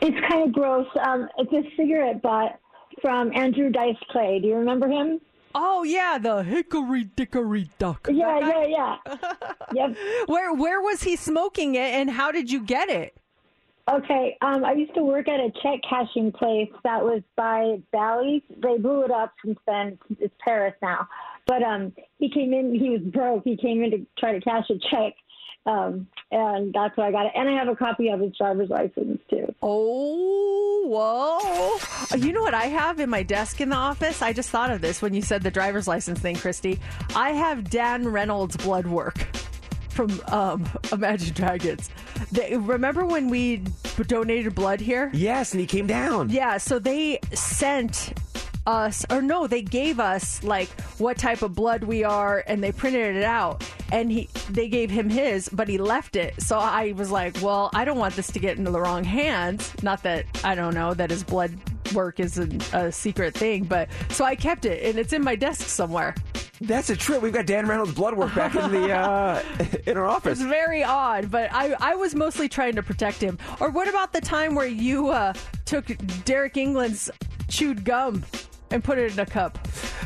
It's kind of gross. Um, it's a cigarette butt from Andrew Dice Clay. Do you remember him? Oh yeah, the hickory dickory duck. Yeah, yeah, yeah. yep. Where where was he smoking it, and how did you get it? Okay, um, I used to work at a check cashing place that was by Bally's. They blew it up since then. It's Paris now. But um, he came in. He was broke. He came in to try to cash a check, um, and that's why I got it. And I have a copy of his driver's license too. Oh, whoa! You know what I have in my desk in the office? I just thought of this when you said the driver's license thing, Christy. I have Dan Reynolds' blood work from um, Imagine Dragons. They, remember when we donated blood here? Yes, and he came down. Yeah, so they sent us, or no, they gave us like what type of blood we are, and they printed it out. And he, they gave him his, but he left it. So I was like, well, I don't want this to get into the wrong hands. Not that I don't know that his blood work is a, a secret thing, but so I kept it, and it's in my desk somewhere. That's a trip. We've got Dan Reynolds' blood work back in the uh, in our office. It's very odd, but I, I was mostly trying to protect him. Or what about the time where you uh, took Derek England's chewed gum and put it in a cup?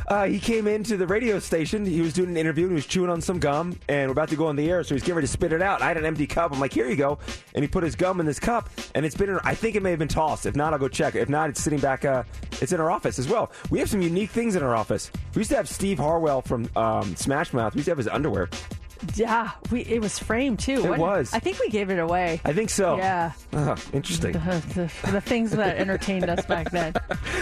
Uh, he came into the radio station. He was doing an interview and he was chewing on some gum. And we're about to go on the air, so he's getting ready to spit it out. I had an empty cup. I'm like, here you go. And he put his gum in this cup, and it's been. In, I think it may have been tossed. If not, I'll go check. If not, it's sitting back. Uh, it's in our office as well. We have some unique things in our office. We used to have Steve Harwell from um, Smash Mouth. We used to have his underwear. Yeah, we it was framed too. It wasn't. I think we gave it away. I think so. Yeah. Oh, interesting. The, the, the things that entertained us back then.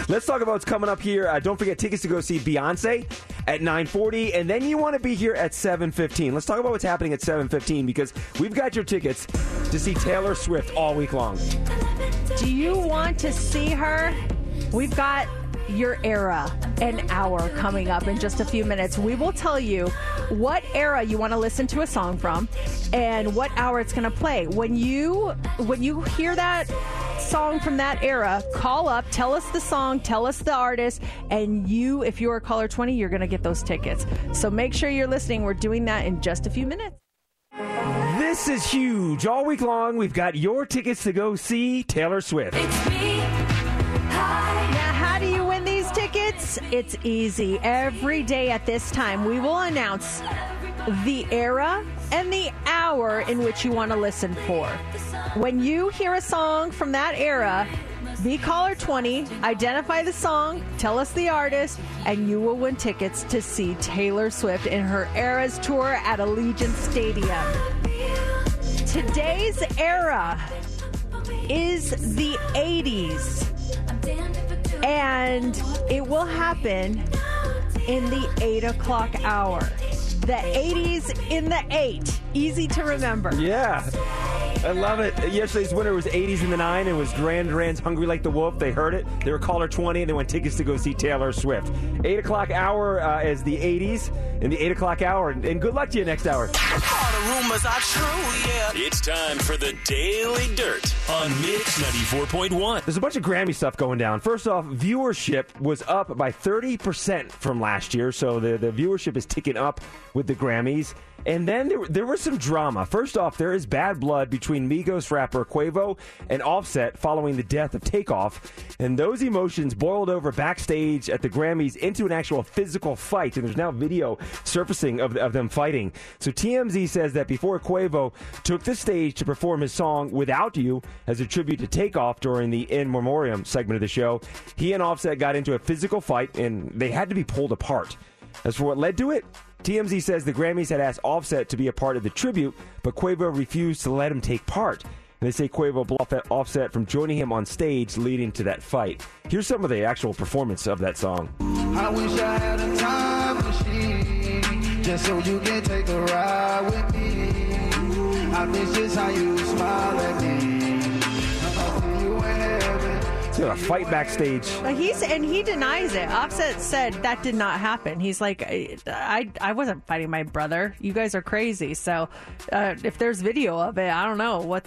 Let's talk about what's coming up here. Uh, don't forget tickets to go see Beyonce at 9:40, and then you want to be here at 7:15. Let's talk about what's happening at 7:15 because we've got your tickets to see Taylor Swift all week long. Do you want to see her? We've got your era an hour coming up in just a few minutes. We will tell you what era you want to listen to a song from and what hour it's going to play. When you when you hear that song from that era, call up, tell us the song, tell us the artist, and you if you're caller 20, you're going to get those tickets. So make sure you're listening. We're doing that in just a few minutes. This is huge. All week long, we've got your tickets to go see Taylor Swift. Now, how do you win these tickets? It's easy. Every day at this time, we will announce the era and the hour in which you want to listen for. When you hear a song from that era, be caller 20, identify the song, tell us the artist, and you will win tickets to see Taylor Swift in her Eras tour at Allegiant Stadium. Today's era is the 80s and it will happen in the 8 o'clock hour. The 80s in the 8. Easy to remember. Yeah. I love it. Yesterday's winner was 80s in the 9. It was Duran Duran's Hungry Like the Wolf. They heard it. They were caller 20 and they went tickets to go see Taylor Swift. 8 o'clock hour uh, is the 80s in the 8 o'clock hour. And, and good luck to you next hour. All the rumors are true, yeah. It's time for the Daily Dirt on Mix 94.1. There's a bunch of Grammy stuff going down. First off, viewership was up by 30% from last year, so the, the viewership is ticking up with the Grammys. And then there, there was some drama. First off, there is bad blood between Migos rapper Quavo and Offset following the death of Takeoff. And those emotions boiled over backstage at the Grammys into an actual physical fight. And there's now video surfacing of, of them fighting. So TMZ says that before Quavo took the stage to perform his song Without You as a tribute to Takeoff during the In Memoriam segment of the show, he and Offset got into a physical fight and they had to be pulled apart. As for what led to it, TMZ says the Grammys had asked Offset to be a part of the tribute, but Quavo refused to let him take part. And they say Quavo blocked Offset from joining him on stage, leading to that fight. Here's some of the actual performance of that song. I wish I had a time machine just so you can take a ride with me. I miss just how you smile at me. Got a fight backstage. But he's and he denies it. Offset said that did not happen. He's like, I, I, I wasn't fighting my brother. You guys are crazy. So, uh, if there's video of it, I don't know what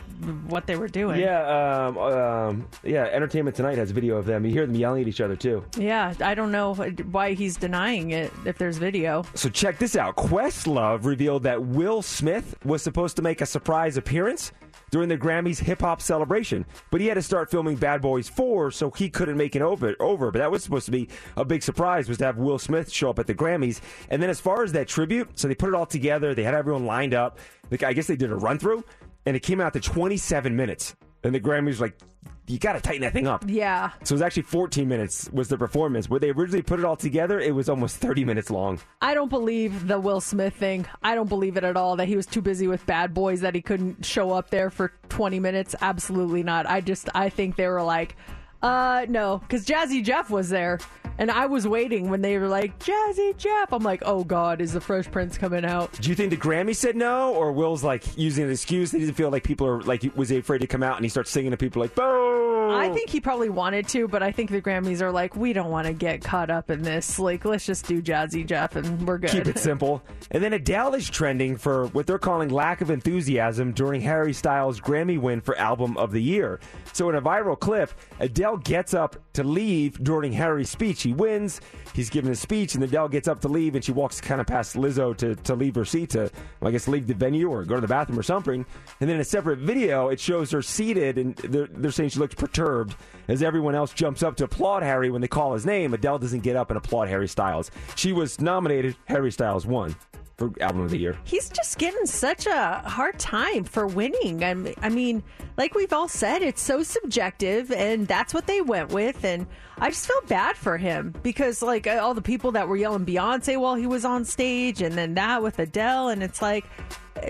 what they were doing. Yeah, um, um, yeah. Entertainment Tonight has video of them. You hear them yelling at each other too. Yeah, I don't know why he's denying it if there's video. So check this out. Questlove revealed that Will Smith was supposed to make a surprise appearance during the Grammys hip hop celebration, but he had to start filming Bad Boys 4, so he couldn't make it over. Over, but that was supposed to be a big surprise was to have Will Smith show up at the Grammys. And then as far as that tribute, so they put it all together. They had everyone lined up. I guess they did a run through, and it came out to 27 minutes. And the Grammys were like, you got to tighten that thing up. Yeah. So it was actually 14 minutes was the performance. Where they originally put it all together, it was almost 30 minutes long. I don't believe the Will Smith thing. I don't believe it at all that he was too busy with Bad Boys that he couldn't show up there for 20 minutes. Absolutely not. I just I think they were like, uh, no, because Jazzy Jeff was there. And I was waiting when they were like, Jazzy Jeff. I'm like, oh God, is the Fresh Prince coming out? Do you think the Grammy said no, or Will's like using an excuse that he didn't feel like people are like was he afraid to come out and he starts singing to people like boo? I think he probably wanted to, but I think the Grammys are like, we don't want to get caught up in this. Like, let's just do Jazzy Jeff and we're good. Keep it simple. And then Adele is trending for what they're calling lack of enthusiasm during Harry Styles' Grammy win for Album of the Year. So in a viral clip, Adele gets up to leave during Harry's speech. He wins. He's giving a speech, and Adele gets up to leave, and she walks kind of past Lizzo to, to leave her seat to, I guess, leave the venue or go to the bathroom or something. And then in a separate video, it shows her seated, and they're, they're saying she looks perturbed as everyone else jumps up to applaud Harry when they call his name. Adele doesn't get up and applaud Harry Styles. She was nominated. Harry Styles won. For album of the year. He's just getting such a hard time for winning. I mean, I mean, like we've all said, it's so subjective, and that's what they went with. And I just felt bad for him because, like, all the people that were yelling Beyonce while he was on stage, and then that with Adele, and it's like,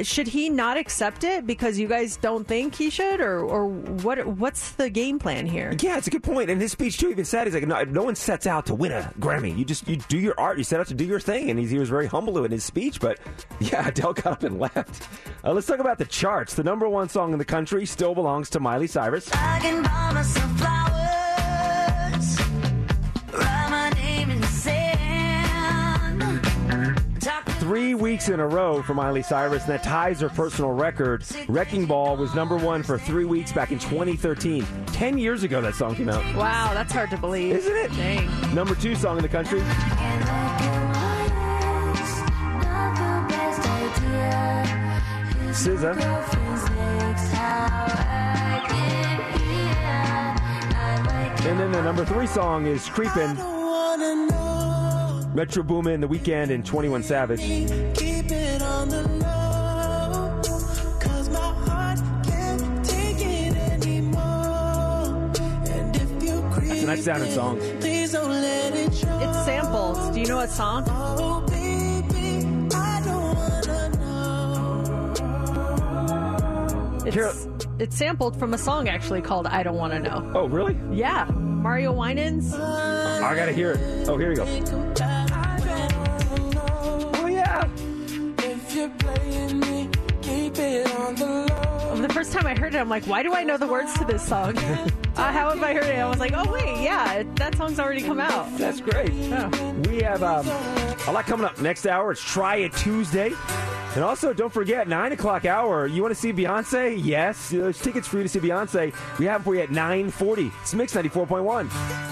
should he not accept it because you guys don't think he should, or or what? What's the game plan here? Yeah, it's a good point. And his speech too even said, "He's like, no, no one sets out to win a Grammy. You just you do your art. You set out to do your thing." And he's, he was very humble in his speech. But yeah, Adele got up and left. Uh, let's talk about the charts. The number one song in the country still belongs to Miley Cyrus. Three weeks in a row for Miley Cyrus, and that ties her personal record. Wrecking Ball was number one for three weeks back in 2013. Ten years ago, that song came out. Wow, that's hard to believe, isn't it? Dang. Number two song in the country. SZA. And then the number three song is Creepin'. Metro Boomin, The Weeknd, and 21 Savage. Keep it on the low, 'cause my heart can't take it anymore. And if you That's a nice sounding song. Please don't let it show. It's samples. Do you know what song? Oh, baby, I don't wanna know. It's, it's sampled from a song actually called "I Don't Want to Know." Oh, really? Yeah, Mario Winans. I gotta hear it. Oh, here we go. First time I heard it, I'm like, why do I know the words to this song? uh, how have I heard it? I was like, oh wait, yeah, that song's already come out. That's great. We have um, a lot coming up next hour. It's Try It Tuesday. And also, don't forget, 9 o'clock hour. You want to see Beyonce? Yes. There's tickets for you to see Beyonce. We have them for you at 940. It's Mix 94.1.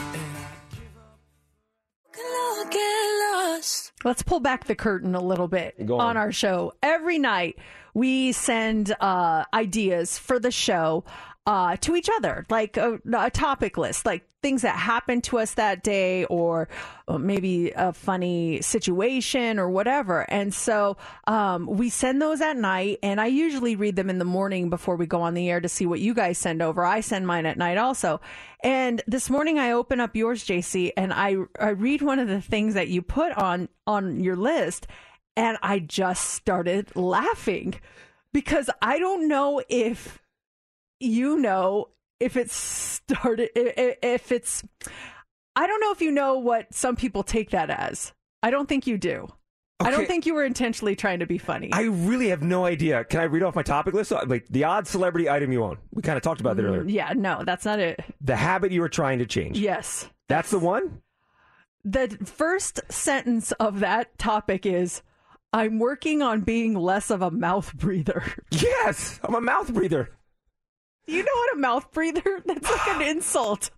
Let's pull back the curtain a little bit on. on our show. Every night we send uh, ideas for the show uh, to each other, like a, a topic list, like things that happened to us that day, or maybe a funny situation or whatever. And so um, we send those at night, and I usually read them in the morning before we go on the air to see what you guys send over. I send mine at night also. And this morning I open up yours, JC, and I I read one of the things that you put on on your list, and I just started laughing because I don't know if you know if it's started if it's I don't know if you know what some people take that as. I don't think you do. I don't think you were intentionally trying to be funny. I really have no idea. Can I read off my topic list? Like the odd celebrity item you own. We kind of talked about that earlier. Mm, yeah, no, that's not it. The habit you were trying to change. Yes. That's the one? The first sentence of that topic is I'm working on being less of a mouth breather. Yes, I'm a mouth breather. You know what a mouth breather? That's like an insult.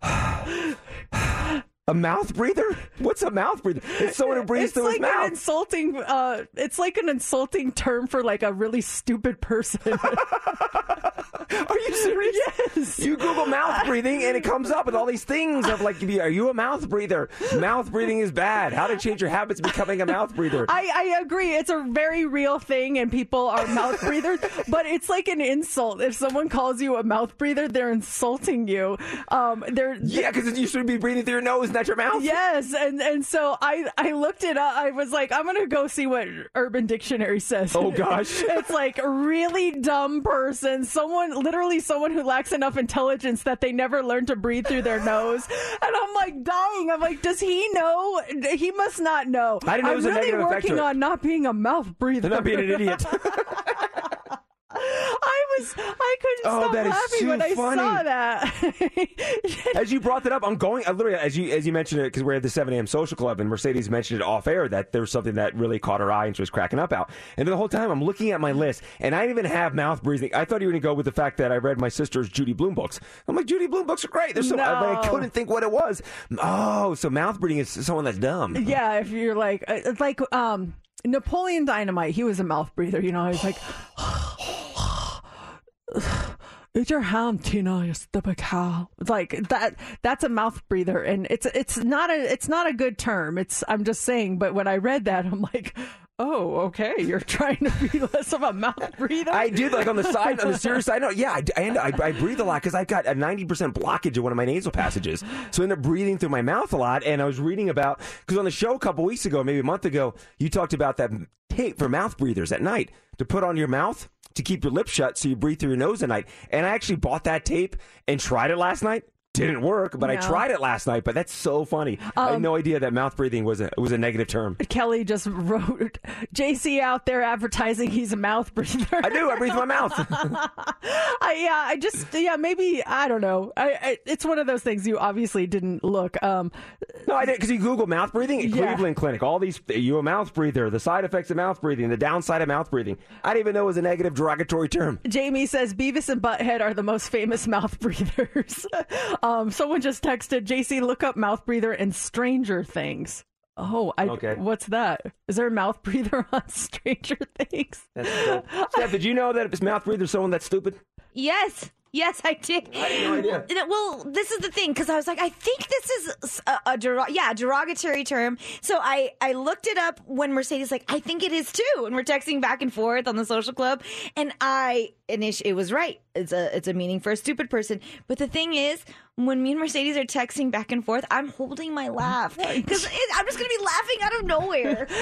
A mouth breather? What's a mouth breather? It's someone who breathes it's through like his mouth. an insulting uh it's like an insulting term for like a really stupid person. Are you serious? Yes. You Google mouth breathing and it comes up with all these things of like, are you a mouth breather? Mouth breathing is bad. How to change your habits becoming a mouth breather. I, I agree. It's a very real thing, and people are mouth breathers. but it's like an insult. If someone calls you a mouth breather, they're insulting you. Um, they're yeah, because you should be breathing through your nose, not your mouth. Yes, and and so I I looked it up. I was like, I'm gonna go see what Urban Dictionary says. Oh, gosh. it's like a really dumb person, someone literally someone who lacks enough intelligence that they never learned to breathe through their nose. And I'm like dying. I'm like, does he know? He must not know. I didn't know I'm was a really negative working on not being a mouth breather. Not being an idiot. I was I couldn't Oh, stop that is laughing too when I funny. saw that. as you brought that up, I'm going. I literally, as you as you mentioned it, because we're at the 7 a.m. social club, and Mercedes mentioned it off air that there was something that really caught her eye, and she was cracking up out. And the whole time, I'm looking at my list, and I didn't even have mouth breathing. I thought you were going to go with the fact that I read my sister's Judy Blume books. I'm like, Judy Blume books are great. There's some, but I No. couldn't think what it was. Oh, so mouth breathing is someone that's dumb. Yeah, if you're like, uh, it's like um, Napoleon Dynamite, he was a mouth breather. You know, he's like, "It's your ham, Tina, you stupid cow." Like that. That's a mouth breather, and it's it's not a it's not a good term. It's I'm just saying. But when I read that, I'm like, Oh, okay. You're trying to be less of a mouth breather. I do like on the side, on the serious side. No, yeah, I, and I, I breathe a lot because I've got a ninety percent blockage in one of my nasal passages, so I end up breathing through my mouth a lot. And I was reading about because on the show a couple weeks ago, maybe a month ago, you talked about that tape for mouth breathers at night to put on your mouth to keep your lips shut so you breathe through your nose at night. And I actually bought that tape and tried it last night. Didn't work, but I tried it last night. But that's so funny. I had Um, no idea that mouth breathing was a was a negative term. Kelly just wrote JC out there advertising he's a mouth breather. I do. I breathe my mouth. I, yeah, I just yeah maybe I don't know. I, I it's one of those things you obviously didn't look. Um, No, I did because you Google mouth breathing at Yeah. Cleveland Clinic. All these, you a mouth breather, the side effects of mouth breathing, the downside of mouth breathing. I didn't even know it was a negative derogatory term. Jamie says Beavis and Butthead are the most famous mouth breathers. um, Um, someone just texted JC, look up mouth breather and Stranger Things. Oh, I, Okay. what's that? Is there a mouth breather on Stranger Things? That's so, Steph, did you know that if it's mouth breather, someone that's stupid? Yes. Yes, I did. I had no idea. Well, this is the thing because I was like, I think this is a, a dero- yeah derogatory term. So I I looked it up when Mercedes like I think it is too, and we're texting back and forth on the social club, and I and it, it was right. It's a it's a meaning for a stupid person. But the thing is, when me and Mercedes are texting back and forth, I'm holding my laugh because I'm just gonna be laughing out of nowhere.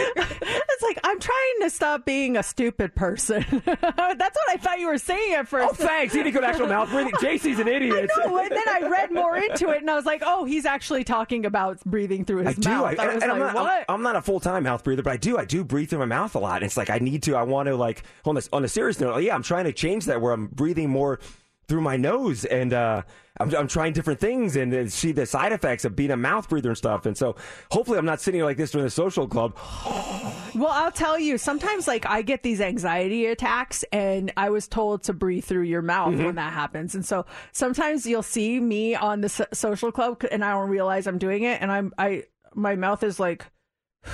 It's like I'm trying to stop being a stupid person. That's what I thought you were saying at first. Oh, thanks. You didn't go to actual mouth breathing. JC's an idiot. I know, and then I read more into it, and I was like, "Oh, he's actually talking about breathing through his I do. mouth." I, I and, was and I'm, like, not, "What?" I'm, I'm not a full time mouth breather, but I do. I do breathe through my mouth a lot. It's like I need to. I want to like on this on a serious note. Yeah, I'm trying to change that where I'm breathing more through my nose and uh, I'm, I'm trying different things and see the side effects of being a mouth breather and stuff. And so hopefully I'm not sitting here like this during the social club. Well, I'll tell you, sometimes like I get these anxiety attacks and I was told to breathe through your mouth Mm-hmm. when that happens. And so sometimes you'll see me on the so- social club and I don't realize I'm doing it and I'm I my mouth is like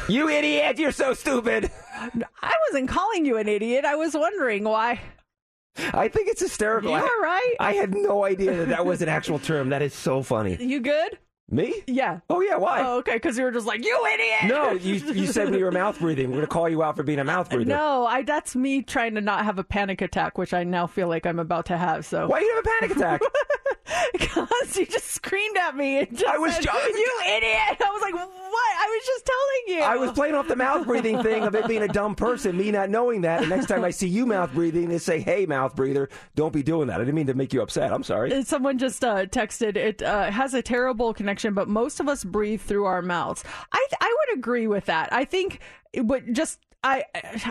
You idiot! You're so stupid. I wasn't calling you an idiot. I was wondering why. I think it's hysterical. You I, all right? I had no idea that that was an actual term. That is so funny. You good? Me? Yeah. Oh yeah. Why? Oh, okay, because you were just like, you idiot. No, you you said we were mouth breathing, we're gonna call you out for being a mouth breather. No, I that's me trying to not have a panic attack, which I now feel like I'm about to have. So Why you have a panic attack? because you just screamed at me and just I was said, you idiot. I was like, what? I was just telling you. I was playing off the mouth breathing thing of it being a dumb person, me not knowing that. And next time I see you mouth breathing, they say, "Hey, mouth breather, don't be doing that." I didn't mean to make you upset. I'm sorry. Someone just uh, texted it uh, has a terrible connection, but most of us breathe through our mouths. I I would agree with that. I think it would just I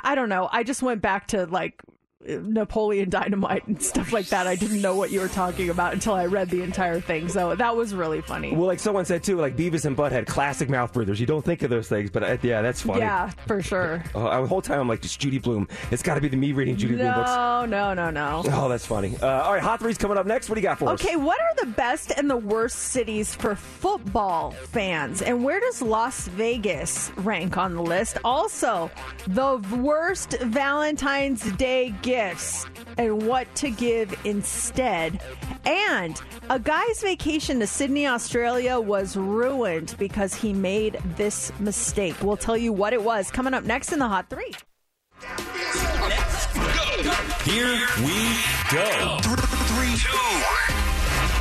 I don't know. I just went back to like Napoleon Dynamite and stuff like that. I didn't know what you were talking about until I read the entire thing. So that was really funny. Well, like someone said too, like Beavis and Butthead, classic mouth breathers. You don't think of those things, but uh, yeah, that's funny. Yeah, for sure. Uh, the whole time I'm like, just Judy Blume. It's got to be the me reading Judy Blume books. No, no, no, no. Oh, that's funny. Uh, all right, Hot Three's coming up next. What do you got for us? Okay, what are the best and the worst cities for football fans? And where does Las Vegas rank on the list? Also, the worst Valentine's Day gifts and what to give instead. And a guy's vacation to Sydney, Australia was ruined because he made this mistake. We'll tell you what it was coming up next in the Hot Three. Here we go. Three, two.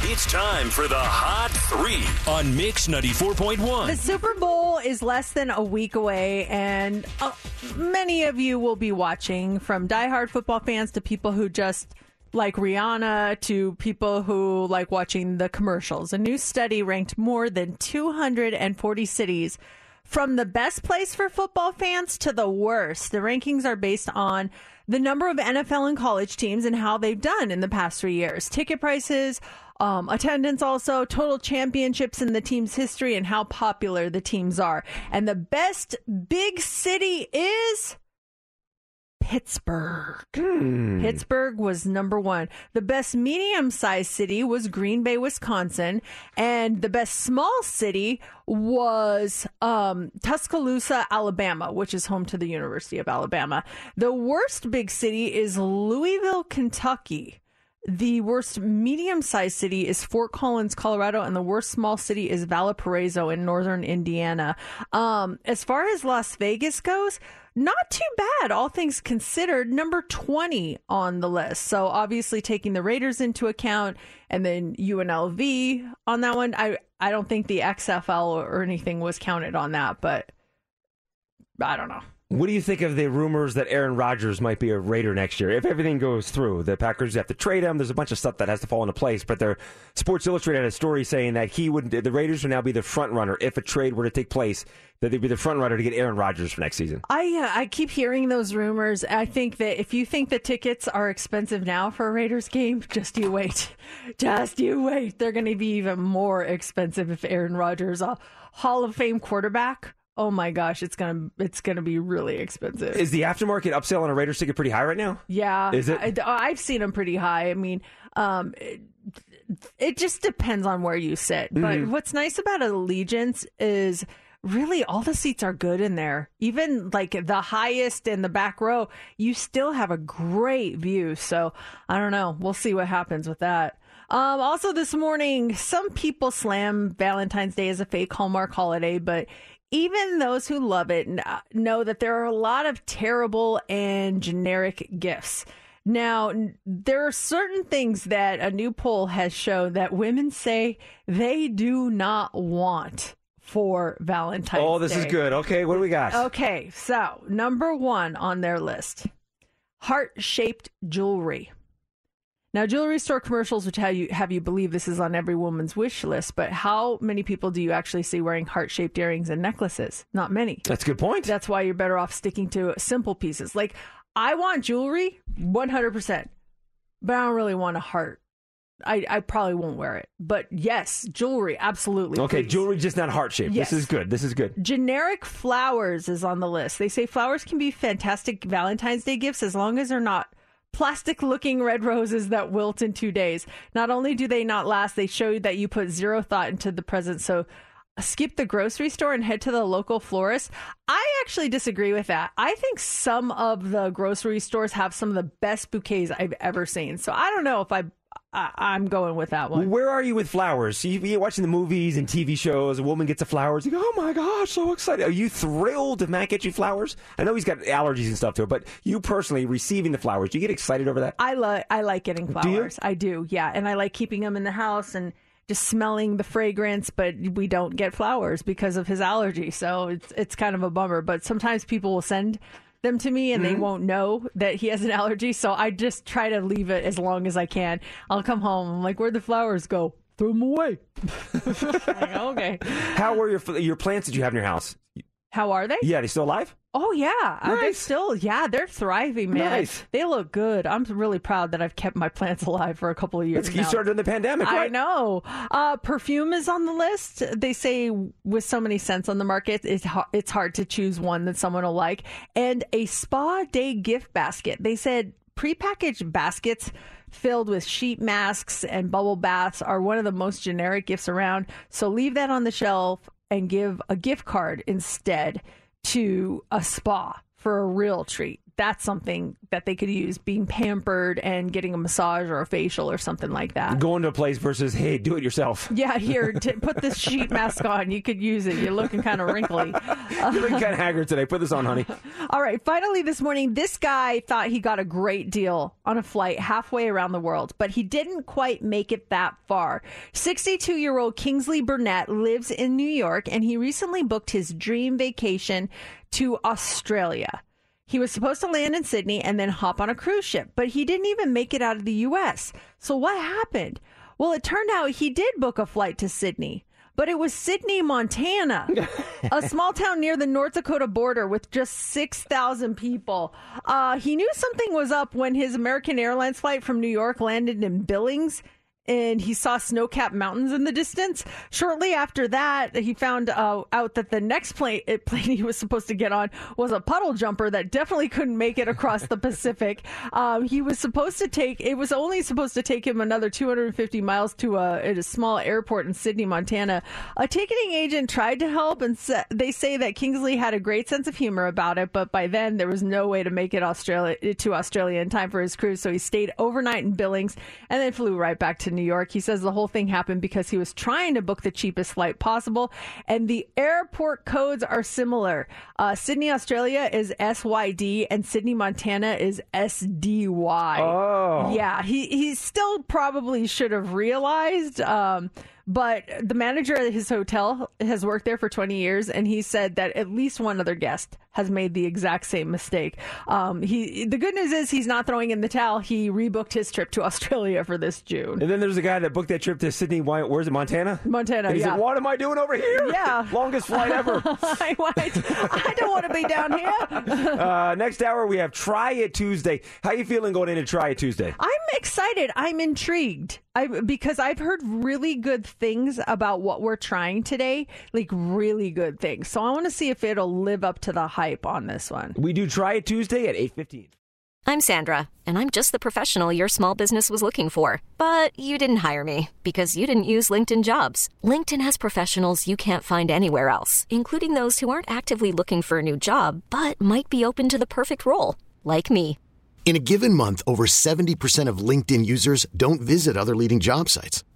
It's time for the Hot Three on Mix 94.1. The Super Bowl is less than a week away, and uh, many of you will be watching from diehard football fans to people who just like Rihanna to people who like watching the commercials. A new study ranked more than 240 cities from the best place for football fans to the worst. The rankings are based on the number of NFL and college teams and how they've done in the past three years. Ticket prices, um, attendance also, total championships in the team's history, and how popular the teams are. And the best big city is Pittsburgh. Pittsburgh was number one. The best medium sized city was Green Bay, Wisconsin. And the best small city was um, Tuscaloosa, Alabama, which is home to the University of Alabama. The worst big city is Louisville, Kentucky. The worst medium sized city is Fort Collins, Colorado, and the worst small city is Valparaiso in northern Indiana. Um, as far as Las Vegas goes, not too bad, all things considered. Number 20 on the list. So, obviously, taking the Raiders into account and then UNLV on that one. I, I don't think the XFL or anything was counted on that, but I don't know. What do you think of the rumors that Aaron Rodgers might be a Raider next year? If everything goes through, the Packers have to trade him. There's a bunch of stuff that has to fall into place. But their Sports Illustrated had a story saying that he would, the Raiders would now be the front runner if a trade were to take place. That they'd be the front runner to get Aaron Rodgers for next season. I uh, I keep hearing those rumors. I think that if you think the tickets are expensive now for a Raiders game, just you wait. Just you wait. They're going to be even more expensive if Aaron Rodgers, a Hall of Fame quarterback. Oh my gosh, it's gonna it's gonna be really expensive. Is the aftermarket upsell on a Raiders ticket pretty high right now? Yeah, Is it? I, have seen them pretty high. I mean, um, it, it just depends on where you sit. But Mhm. what's nice about Allegiance is really all the seats are good in there. Even like the highest in the back row, you still have a great view. So I don't know. We'll see what happens with that. Um, also, this morning, some people slam Valentine's Day as a fake Hallmark holiday, but even those who love it uh, know that there are a lot of terrible and generic gifts. Now, there are certain things that a new poll has shown that women say they do not want for Valentine's Day. Oh, this is good. Okay, what do we got? Okay, so number one on their list heart shaped jewelry. Now, jewelry store commercials would have you, have you believe this is on every woman's wish list, but how many people do you actually see wearing heart shaped earrings and necklaces? Not many. That's a good point. That's why you're better off sticking to simple pieces. Like, I want jewelry 100%, but I don't really want a heart. I, I probably won't wear it. But yes, jewelry, absolutely. Okay, please. jewelry just not heart shaped. Yes. This is good. This is good. Generic flowers is on the list. They say flowers can be fantastic Valentine's Day gifts as long as they're not plastic looking red roses that wilt in two days. Not only do they not last, they show you that you put zero thought into the present. So uh, skip the grocery store and head to the local florist. I actually disagree with that. I think some of the grocery stores have some of the best bouquets I've ever seen. So I don't know if I, I I'm going with that one. Where are you with flowers? You, you're watching the movies and TV shows. A woman gets a flowers. You go, oh my gosh, so excited. Are you thrilled if Matt gets you flowers? I know he's got allergies and stuff to it, but you personally receiving the flowers, do you get excited over that? I like I like getting flowers. I do, yeah, and I like keeping them in the house and just smelling the fragrance. But we don't get flowers because of his allergy, so it's it's kind of a bummer. But sometimes people will send them to me and they Mm-hmm. Mhm. won't know that he has an allergy, so I just try to leave it as long as I can. I'll come home. I'm like, where'd the flowers go? Throw them away. Like, okay. How were your your plants that you have in your house? How are they? Yeah, they still alive? Oh yeah, Uh, they're still yeah, they're thriving, man. Nice. They look good. I'm really proud that I've kept my plants alive for a couple of years. It's- you started in the pandemic, I know. Uh, perfume is on the list. They say with so many scents on the market, it's it's hard to choose one that someone will like. And a spa day gift basket. They said prepackaged baskets filled with sheet masks and bubble baths are one of the most generic gifts around. So leave that on the shelf and give a gift card instead to a spa for a real treat. That's something that they could use being pampered and getting a massage or a facial or something like that. Going to a place versus, hey, do it yourself. Yeah, here, t- put this sheet mask on. You could use it. You're looking kind of wrinkly. You're looking kind of haggard today. Put this on, honey. All right, finally this morning, this guy thought he got a great deal on a flight halfway around the world, but he didn't quite make it that far. 62 year old Kingsley Burnett lives in New York, and he recently booked his dream vacation to Australia. He was supposed to land in Sydney and then hop on a cruise ship, but he didn't even make it out of the U.S. So what happened? Well, it turned out he did book a flight to Sydney, but it was Sidney, Montana, a small town near the North Dakota border with just 6,000 people. Uh, he knew something was up when his American Airlines flight from New York landed in Billings and he saw snow-capped mountains in the distance. Shortly after that, he found uh, out that the next plane, plane he was supposed to get on was a puddle jumper that definitely couldn't make it across the Pacific. Um, he was supposed to take. It was only supposed to take him another 250 miles to a, at a small airport in Sidney, Montana. A ticketing agent tried to help, and sa- they say that Kingsley had a great sense of humor about it. But by then, there was no way to make it Australia to Australia in time for his cruise. So he stayed overnight in Billings and then flew right back to New York. He says the whole thing happened because he was trying to book the cheapest flight possible, and the airport codes are similar. Uh, Sydney, Australia is SYD, and Sidney, Montana is SDY. Oh. yeah. He he still probably should have realized. Um, but the manager at his hotel has worked there for 20 years, and he said that at least one other guest has made the exact same mistake. Um, he the good news is he's not throwing in the towel. He rebooked his trip to Australia for this June. And then there's a guy that booked that trip to Sydney. Why- Where's it? Montana. Montana. And he yeah. said, "What am I doing over here? Yeah. longest flight ever." I, I don't want to be down here. uh, next hour we have Try It Tuesday. How you feeling going into Try It Tuesday? I'm excited. I'm intrigued. I because I've heard really good things about what we're trying today, like really good things. So I want to see if it'll live up to the hype on this one. We do Try It Tuesday at eight fifteen. I'm Sandra, and I'm just the professional your small business was looking for. But you didn't hire me because you didn't use LinkedIn jobs. LinkedIn has professionals you can't find anywhere else, including those who aren't actively looking for a new job but might be open to the perfect role, like me. In a given month, over 70% of LinkedIn users don't visit other leading job sites.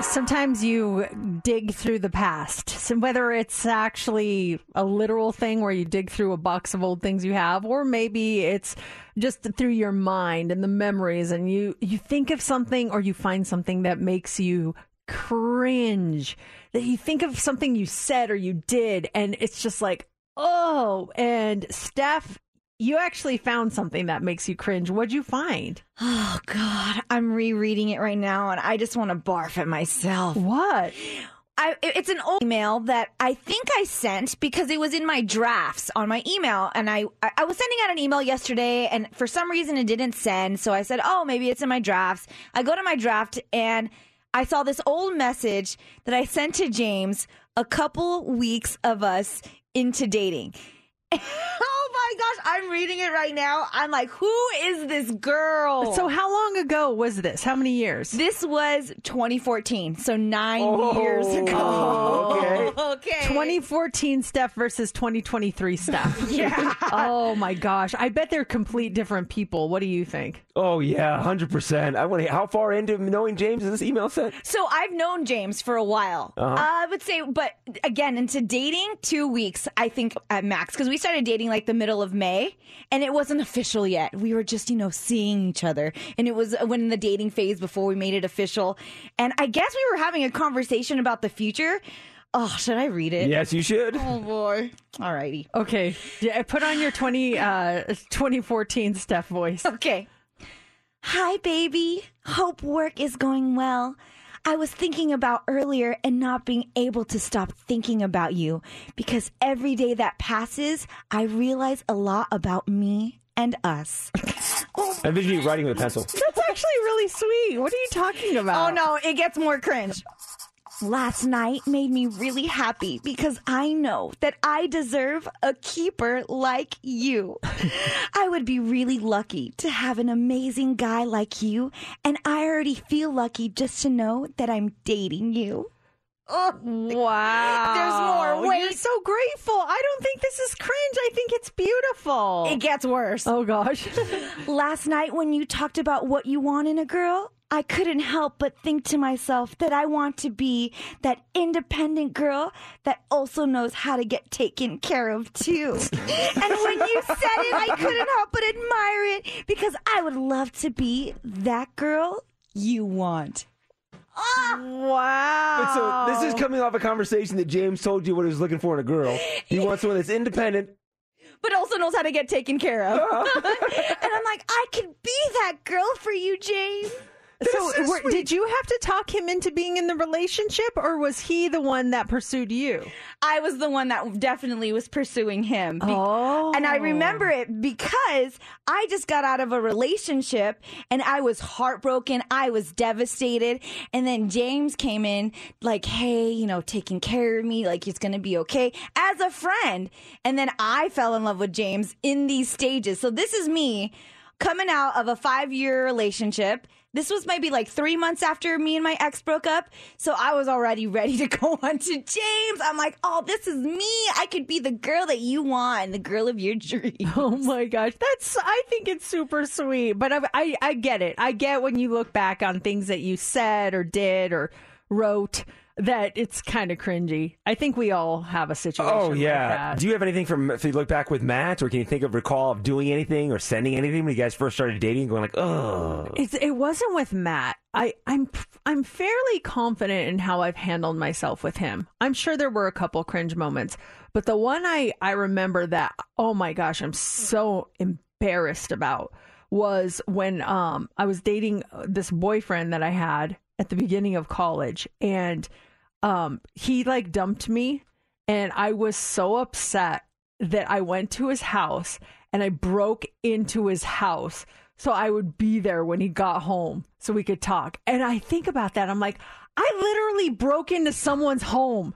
Sometimes you dig through the past. So whether it's actually a literal thing where you dig through a box of old things you have, or maybe it's just through your mind and the memories and you, you think of something or you find something that makes you cringe. That you think of something you said or you did and it's just like, oh, and Steph, you actually found something that makes you cringe. What'd you find? Oh God, I'm rereading it right now, and I just want to barf at myself. What? I, it's an old email that I think I sent because it was in my drafts on my email, and I I I was sending out an email yesterday, and for some reason it didn't send. So I said, "Oh, maybe it's in my drafts." I go to my draft, and I saw this old message that I sent to James a couple weeks of us into dating. oh my gosh, I'm reading it right now. I'm like, who is this girl? So how long ago was this? How many years? This was 2014, so nine Oh, years ago. Okay. okay. 2014 Steph versus 2023 Steph. Yeah. Oh my gosh. I bet they're complete different people. What do you think? Oh yeah, hundred percent. I want to. How far into knowing James is this email sent? So I've known James for a while. Uh-huh. I would say, but again, into dating, two weeks, I think at max, because we started dating like the middle of May, and it wasn't official yet. We were just, you know, seeing each other, and it was when in the dating phase before we made it official. And I guess we were having a conversation about the future. Oh, should I read it? Yes, you should. Oh boy. Alrighty. Okay. Yeah, put on your 20 uh 2014 Steph voice. Okay. Hi, baby. Hope work is going well. I was thinking about earlier and not being able to stop thinking about you because every day that passes, I realize a lot about me and us. I envision you writing with a pencil. That's actually really sweet. What are you talking about? Oh no, it gets more cringe. Last night made me really happy because I know that I deserve a keeper like you. I would be really lucky to have an amazing guy like you, and I already feel lucky just to know that I'm dating you. Oh, wow. There's more. Wait. You're so grateful. I don't think this is cringe. I think it's beautiful. It gets worse. Oh gosh. Last night when you talked about what you want in a girl, I couldn't help but think to myself that I want to be that independent girl that also knows how to get taken care of too. and when you said it, I couldn't help but admire it because I would love to be that girl you want. Wow. But so this is coming off a conversation that James told you what he was looking for in a girl. He wants someone that's independent. but also knows how to get taken care of. and I'm like, I could be that girl for you, James. So, did you have to talk him into being in the relationship, or was he the one that pursued you? I was the one that definitely was pursuing him. Be- Oh. And I remember oh. it because I just got out of a relationship and I was heartbroken. I was devastated. And then James came in like, hey, you know, taking care of me, like it's going to be okay as a friend. And then I fell in love with James in these stages. So this is me coming out of a five year relationship. This was maybe like three months after me and my ex broke up. So I was already ready to go on to James. I'm like, oh, this is me. I could be the girl that you want, the girl of your dreams. Oh my gosh, that's I think it's super sweet. But I, I I get it. I get when you look back on things that you said or did or wrote that it's kind of cringy. I think we all have a situation. Oh like yeah. that. Do you have anything from if you look back with Matt, or can you think of recall of doing anything or sending anything when you guys first started dating, going like, oh, It's, it wasn't with Matt. I, I'm I'm fairly confident in how I've handled myself with him. I'm sure there were a couple cringe moments, but the one I I remember that oh my gosh, I'm so embarrassed about was when um I was dating this boyfriend that I had at the beginning of college, and um he like dumped me, and I was so upset that I went to his house and I broke into his house so I would be there when he got home so we could talk. And I think about that. I'm like, I literally broke into someone's home.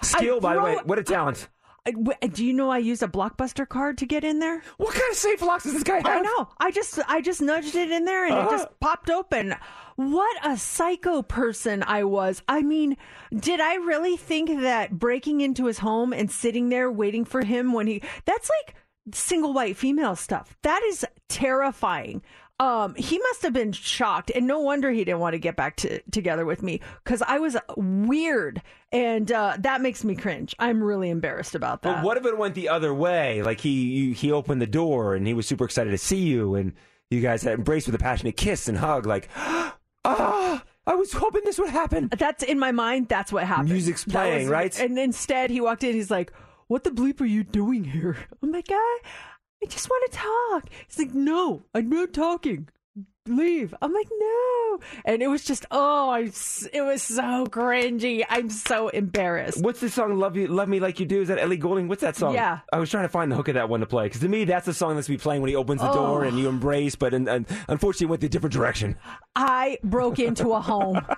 skill by the way, what a talent. W- Do you know I used a blockbuster card to get in there? What kind of safe locks does this guy have? I know. I just I just nudged it in there and Uh-huh. it just popped open. What a psycho person I was. I mean, did I really think that breaking into his home and sitting there waiting for him when he That's like single white female stuff. That is terrifying. Um, he must have been shocked, and no wonder he didn't want to get back to, together with me because I was weird, and uh, that makes me cringe. I'm really embarrassed about that. But what if it went the other way? Like he you, he opened the door and he was super excited to see you, and you guys had embraced with a passionate kiss and hug. Like, ah, I was hoping this would happen. That's in my mind. That's what happened. Music's playing, was- right? And instead, he walked in. He's like, "What the bleep are you doing here?" I'm like, "I, I just want to talk." He's like, "No, I'm not talking. Leave." I'm like, "No," and it was just, oh, I, it was so cringy. I'm so embarrassed. What's the song "Love You, Love Me Like You Do"? Is that Ellie Goulding? What's that song? Yeah. I was trying to find the hook of that one to play because to me that's the song that's be playing when he opens the Oh. door and you embrace. But and, and unfortunately, it went the different direction. I broke into a home.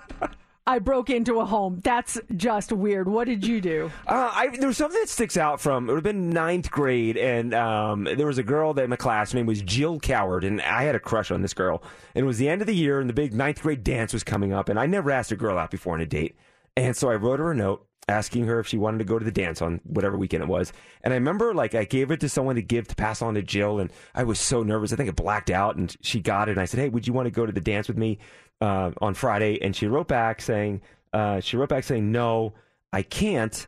I broke into a home. That's just weird. What did you do? Uh, I, there was something that sticks out from it would have been ninth grade, and um, there was a girl that in my class. Her name was Jill Coward, and I had a crush on this girl. And it was the end of the year, and the big ninth grade dance was coming up, and I never asked a girl out before on a date, and so I wrote her a note asking her if she wanted to go to the dance on whatever weekend it was. And I remember like I gave it to someone to give to pass on to Jill, and I was so nervous. I think I blacked out, and she got it. And I said, "Hey, would you want to go to the dance with me uh, on Friday?" And she wrote back saying, uh, "She wrote back saying no, I can't."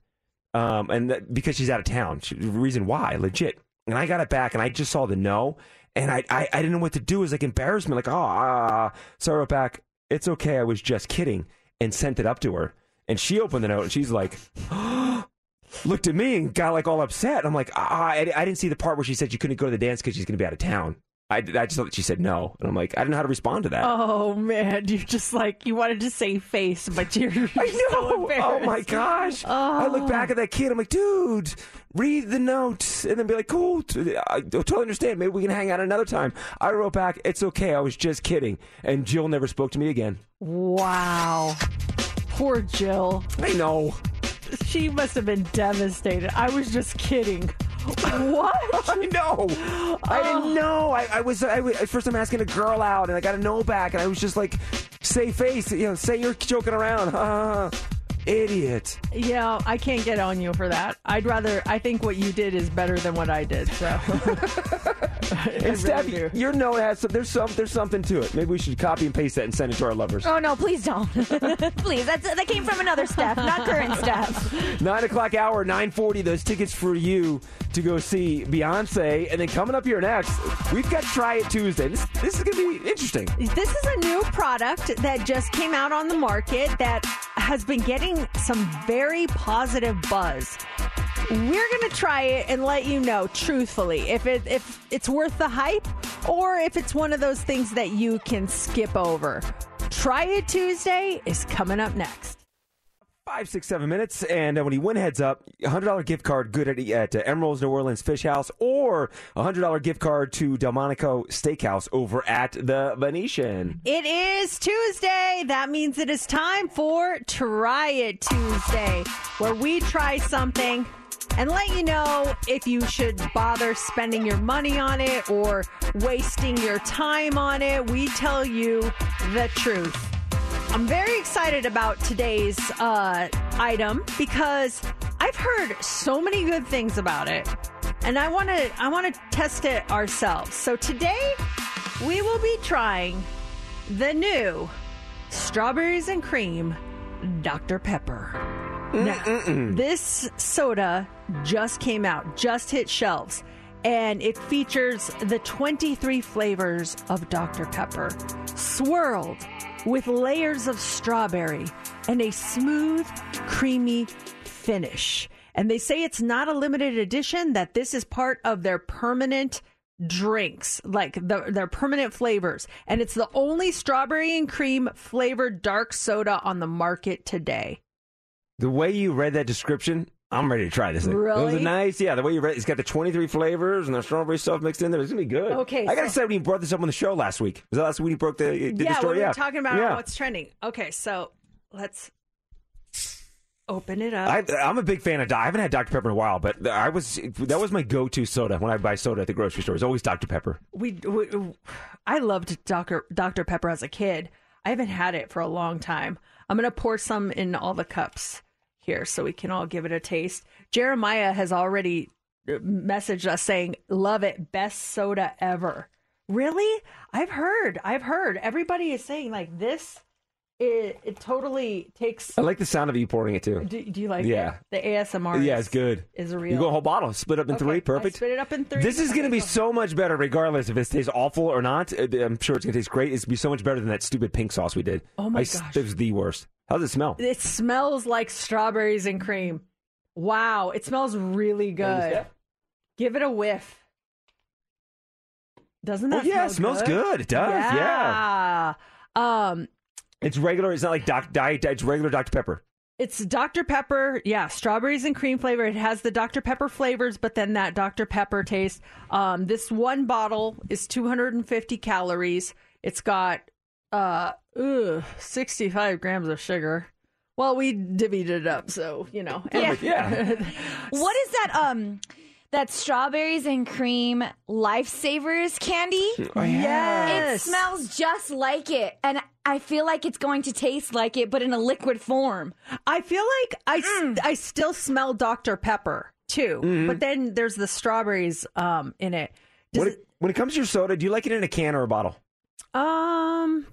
um, and that, because she's out of town. She, the reason why, legit. And I got it back, and I just saw the no, and I, I, I didn't know what to do. It was like embarrassment, like oh, ah. So I wrote back, "It's okay, I was just kidding," and sent it up to her. And she opened the note, and she's like, looked at me and got like all upset. I'm like, ah, I, I didn't see the part where she said she couldn't go to the dance because she's going to be out of town. I, I just thought that she said no, and I'm like, I didn't know how to respond to that. Oh man, you're just like you wanted to say face, but you're. I know. oh my gosh! I look oh. back at that kid. I'm like, dude, read the notes, and then be like, cool. t- I totally understand. Maybe we can hang out another time. I wrote back, it's okay. I was just kidding. And Jill never spoke to me again. Wow. Poor Jill. I know. She must have been devastated. I was just kidding. What? I know. I didn't know. I, I was I, was- first I'm asking a girl out, and I got a no back, and I was just like, say face, you know, say you're joking around. idiot. Yeah, I can't get on you for that. I'd rather. I think what you did is better than what I did. So. And Steph, your note has some, there's some there's something to it. Maybe we should copy and paste that and send it to our lovers. Oh no, please don't. please, that's that came from another Steph, not current Steph. Nine o'clock hour, nine forty. Those tickets for you to go see Beyonce, and then coming up here next, we've got Try It Tuesday. This this is gonna be interesting. This is a new product that just came out on the market that has been getting some very positive buzz. We're to try it and let you know truthfully if it if it's worth the hype or if it's one of those things that you can skip over. Try it Tuesday is coming up next. Five, six, seven minutes, and uh, when you win heads up, a hundred dollar gift card good at, at uh, Emeril's New Orleans Fish House, or a hundred dollar gift card to Delmonico Steakhouse over at the Venetian. It is Tuesday. That means it is time for Try It Tuesday, where we try something and let you know if you should bother spending your money on it or wasting your time on it. We tell you the truth. I'm very excited about today's uh, item because I've heard so many good things about it, and I want to I want to test it ourselves. So today we will be trying the new strawberries and cream Dr Pepper. Now, this soda just came out, just hit shelves, and it features the 23 flavors of Dr. Pepper, swirled with layers of strawberry and a smooth, creamy finish. And they say it's not a limited edition, that this is part of their permanent drinks, like the, their permanent flavors. And it's the only strawberry and cream flavored dark soda on the market today. The way you read that description, I'm ready to try this thing. It was nice, yeah. The way you read, it's got the 23 flavors and the strawberry stuff mixed in there. It's gonna be good. Okay, I gotta so- say when you brought this up on the show last week, was that last week you broke the did yeah, the story? we were yeah, talking about yeah. what's trending. Okay, so let's open it up. I, I'm a big fan of. I haven't had Dr Pepper in a while, but I was that was my go-to soda when I buy soda at the grocery store. It's always Dr Pepper. we, we I loved Dr. Dr. Pepper as a kid. I haven't had it for a long time. I'm gonna pour some in all the cups here so we can all give it a taste. Jeremiah has already uh, messaged us saying, "Love it, best soda ever." Really? I've heard. I've heard. Everybody is saying like this. It it totally takes. I like the sound of you pouring it too. Do, do you like Yeah. it? The ASMR. yeah, it's good. Is real. You go a whole bottle, split up in Okay, three, I perfect. split it up in three. This is going to be so much better, regardless if it tastes awful or not. Uh, I'm sure it's going to taste great. It's going to be so much better than that stupid pink sauce we did. Oh my I gosh. It was the worst. How does it smell? It smells like strawberries and cream. Wow, it smells really good. Give it a whiff. Doesn't Oh, that yeah, smell it smells good. It does, Yeah. Um, It's regular. It's not like Doc Diet. It's regular Dr Pepper. it's Dr. Pepper. Yeah, strawberries and cream flavor. It has the Dr. Pepper flavors, but then that Dr. Pepper taste. Um, this one bottle is 250 calories. It's got uh, ugh, 65 grams of sugar. Well, we divvied it up, so you know. Yeah. What is that? Um, that strawberries and cream lifesavers candy. Oh, yeah. It smells just like it, and I feel like it's going to taste like it, but in a liquid form. I feel like I, I still smell Dr. Pepper too, Mhm. but then there's the strawberries um, in it. When it, when it comes to your soda, do you like it in a can or a bottle? um,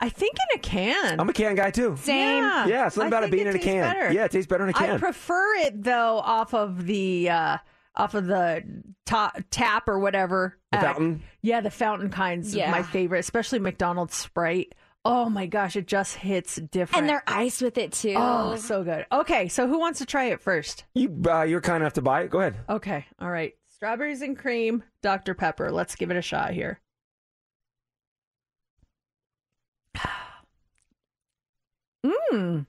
I think in a can. I'm a can guy too. Same. Yeah, Yeah, something I about it think being in a can. better. Yeah, it tastes better in a can. I prefer it though off of the uh, off of the ta- tap or whatever. The Uh, fountain? Yeah, the fountain kinds Yeah. my favorite, especially McDonald's Sprite. Oh my gosh, it just hits different. And they're ice with it too. Oh, so good. Okay, so who wants to try it first? You, uh, you're kind enough to buy it. Go ahead. Okay, all right. Strawberries and cream, Dr. Pepper. Let's give it a shot here. Mmm.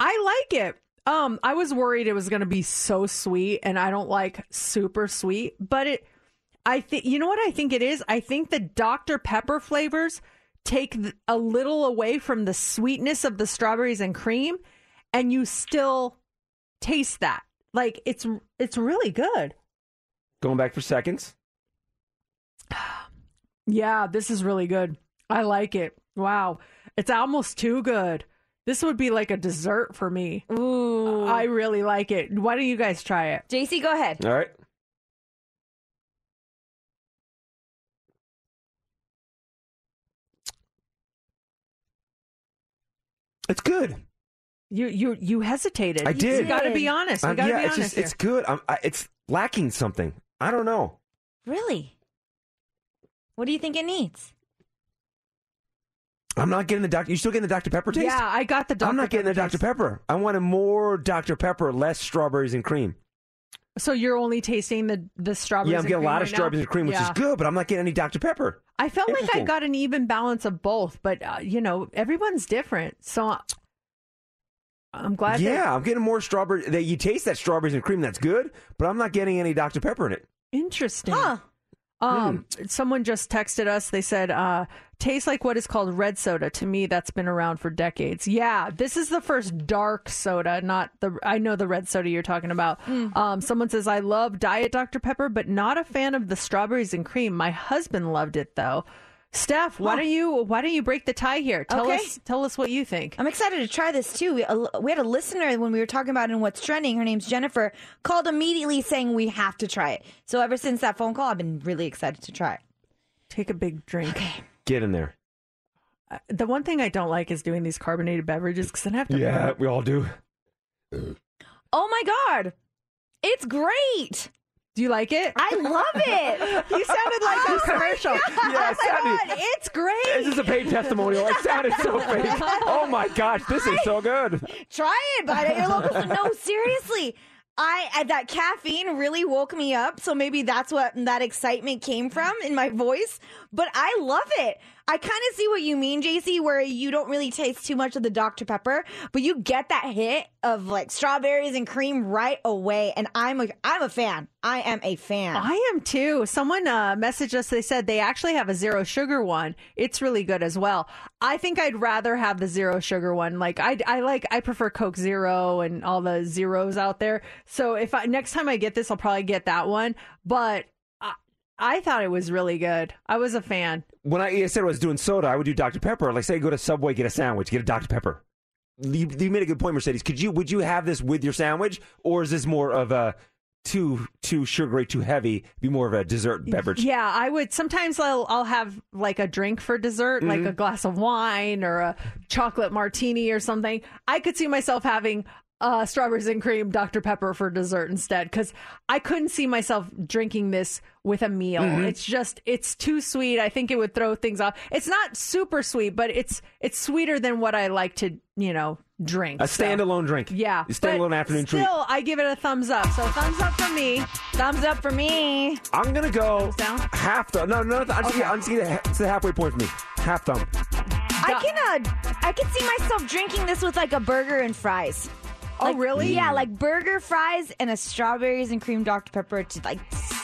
I like it. Um, I was worried it was going to be so sweet, and I don't like super sweet, but it. I think you know what I think it is. I think the Dr Pepper flavors take a little away from the sweetness of the strawberries and cream, and you still taste that. Like it's it's really good. Going back for seconds. Yeah, this is really good. I like it. Wow. It's almost too good. This would be like a dessert for me. Ooh. I really like it. Why don't you guys try it? JC, go ahead. All right. It's good. You you you hesitated. I did. You got to be honest. You Um, got to yeah, be it's just it's good. I'm, I, it's lacking something. I don't know. Really? What do you think it needs? I'm not getting the Dr. You still getting the Dr. Pepper taste? Yeah, I got the Dr. I'm not getting the Pepper Dr. Pepper. I wanted more Dr. Pepper, less strawberries and cream. So you're only tasting the the strawberries. yeah, I'm and getting a lot right of strawberries now? and cream, which Yeah. is good, but I'm not getting any Dr. Pepper. I felt like I got an even balance of both, but uh, you know, everyone's different. So I'm glad. yeah, That, I'm getting more strawberry. That you taste that strawberries and cream, that's good, but I'm not getting any Dr. Pepper in it. interesting. Huh. Um, Hmm. someone just texted us. They said, uh, "Tastes like what is called red soda." To me, that's been around for decades. Yeah, this is the first dark soda, not the. I know the red soda you're talking about. Hmm. Um, someone says, "I love Diet Dr Pepper, but not a fan of the strawberries and cream." My husband loved it though. Steph, why Huh. don't you why don't you break the tie here? Tell Okay. us tell us what you think. I'm excited to try this too. We, a, we had a listener when we were talking about it in what's trending. Her name's Jennifer. Called immediately saying we have to try it. So ever since that phone call, I've been really excited to try it. Take a big drink. Okay. Get in there. Uh, The one thing I don't like is doing these carbonated beverages because then I have to. Yeah, burp. we all do. Oh my god, it's great. Do you like it? I love it. You sounded like Oh a commercial. Yeah, it Oh my sounded- God, it's great. This is a paid testimonial. It sounded so fake. Oh my gosh, this is so good. Try it, but at your local. No, seriously. I uh, that caffeine really woke me up, so maybe that's what that excitement came from in my voice. But I love it. I kind of see what you mean, JC, where you don't really taste too much of the Dr Pepper, but you get that hit of like strawberries and cream right away. And I'm a I'm a fan. I am a fan. I am too. Someone uh, messaged us. They said they actually have a zero sugar one. It's really good as well. I think I'd rather have the zero sugar one. Like I, I like I prefer Coke Zero and all the zeros out there. So if I next time I get this, I'll probably get that one. But I, thought it was really good. I was a fan. When I, I said I was doing soda, I would do Dr. Pepper. Like, say, go to Subway, get a sandwich, get a Dr. Pepper. You, you made a good point, Mercedes. Could you would you have this with your sandwich, or is this more of a too too sugary, too heavy, be more of a dessert beverage? Yeah, I would. Sometimes I'll I'll have like a drink for dessert, like Mhm. a glass of wine or a chocolate martini or something. I could see myself having uh, strawberries and cream Dr Pepper for dessert instead because I couldn't see myself drinking this with a meal. Mhm. It's just it's too sweet. I think it would throw things off. It's not super sweet, but it's it's sweeter than what I like to you know drink. A So- standalone drink. Yeah, A standalone but afternoon treat. Still, I give it a thumbs up. So thumbs up for me. Thumbs up for me. I'm gonna go down? half thumb. No, no, I'm just, I'm just gonna, it's the halfway point for me. Half thumb. I can uh, I can see myself drinking this with like a burger and fries. Oh, Like, really? Yeah, like burger, fries, and a strawberries and cream Dr Pepper to like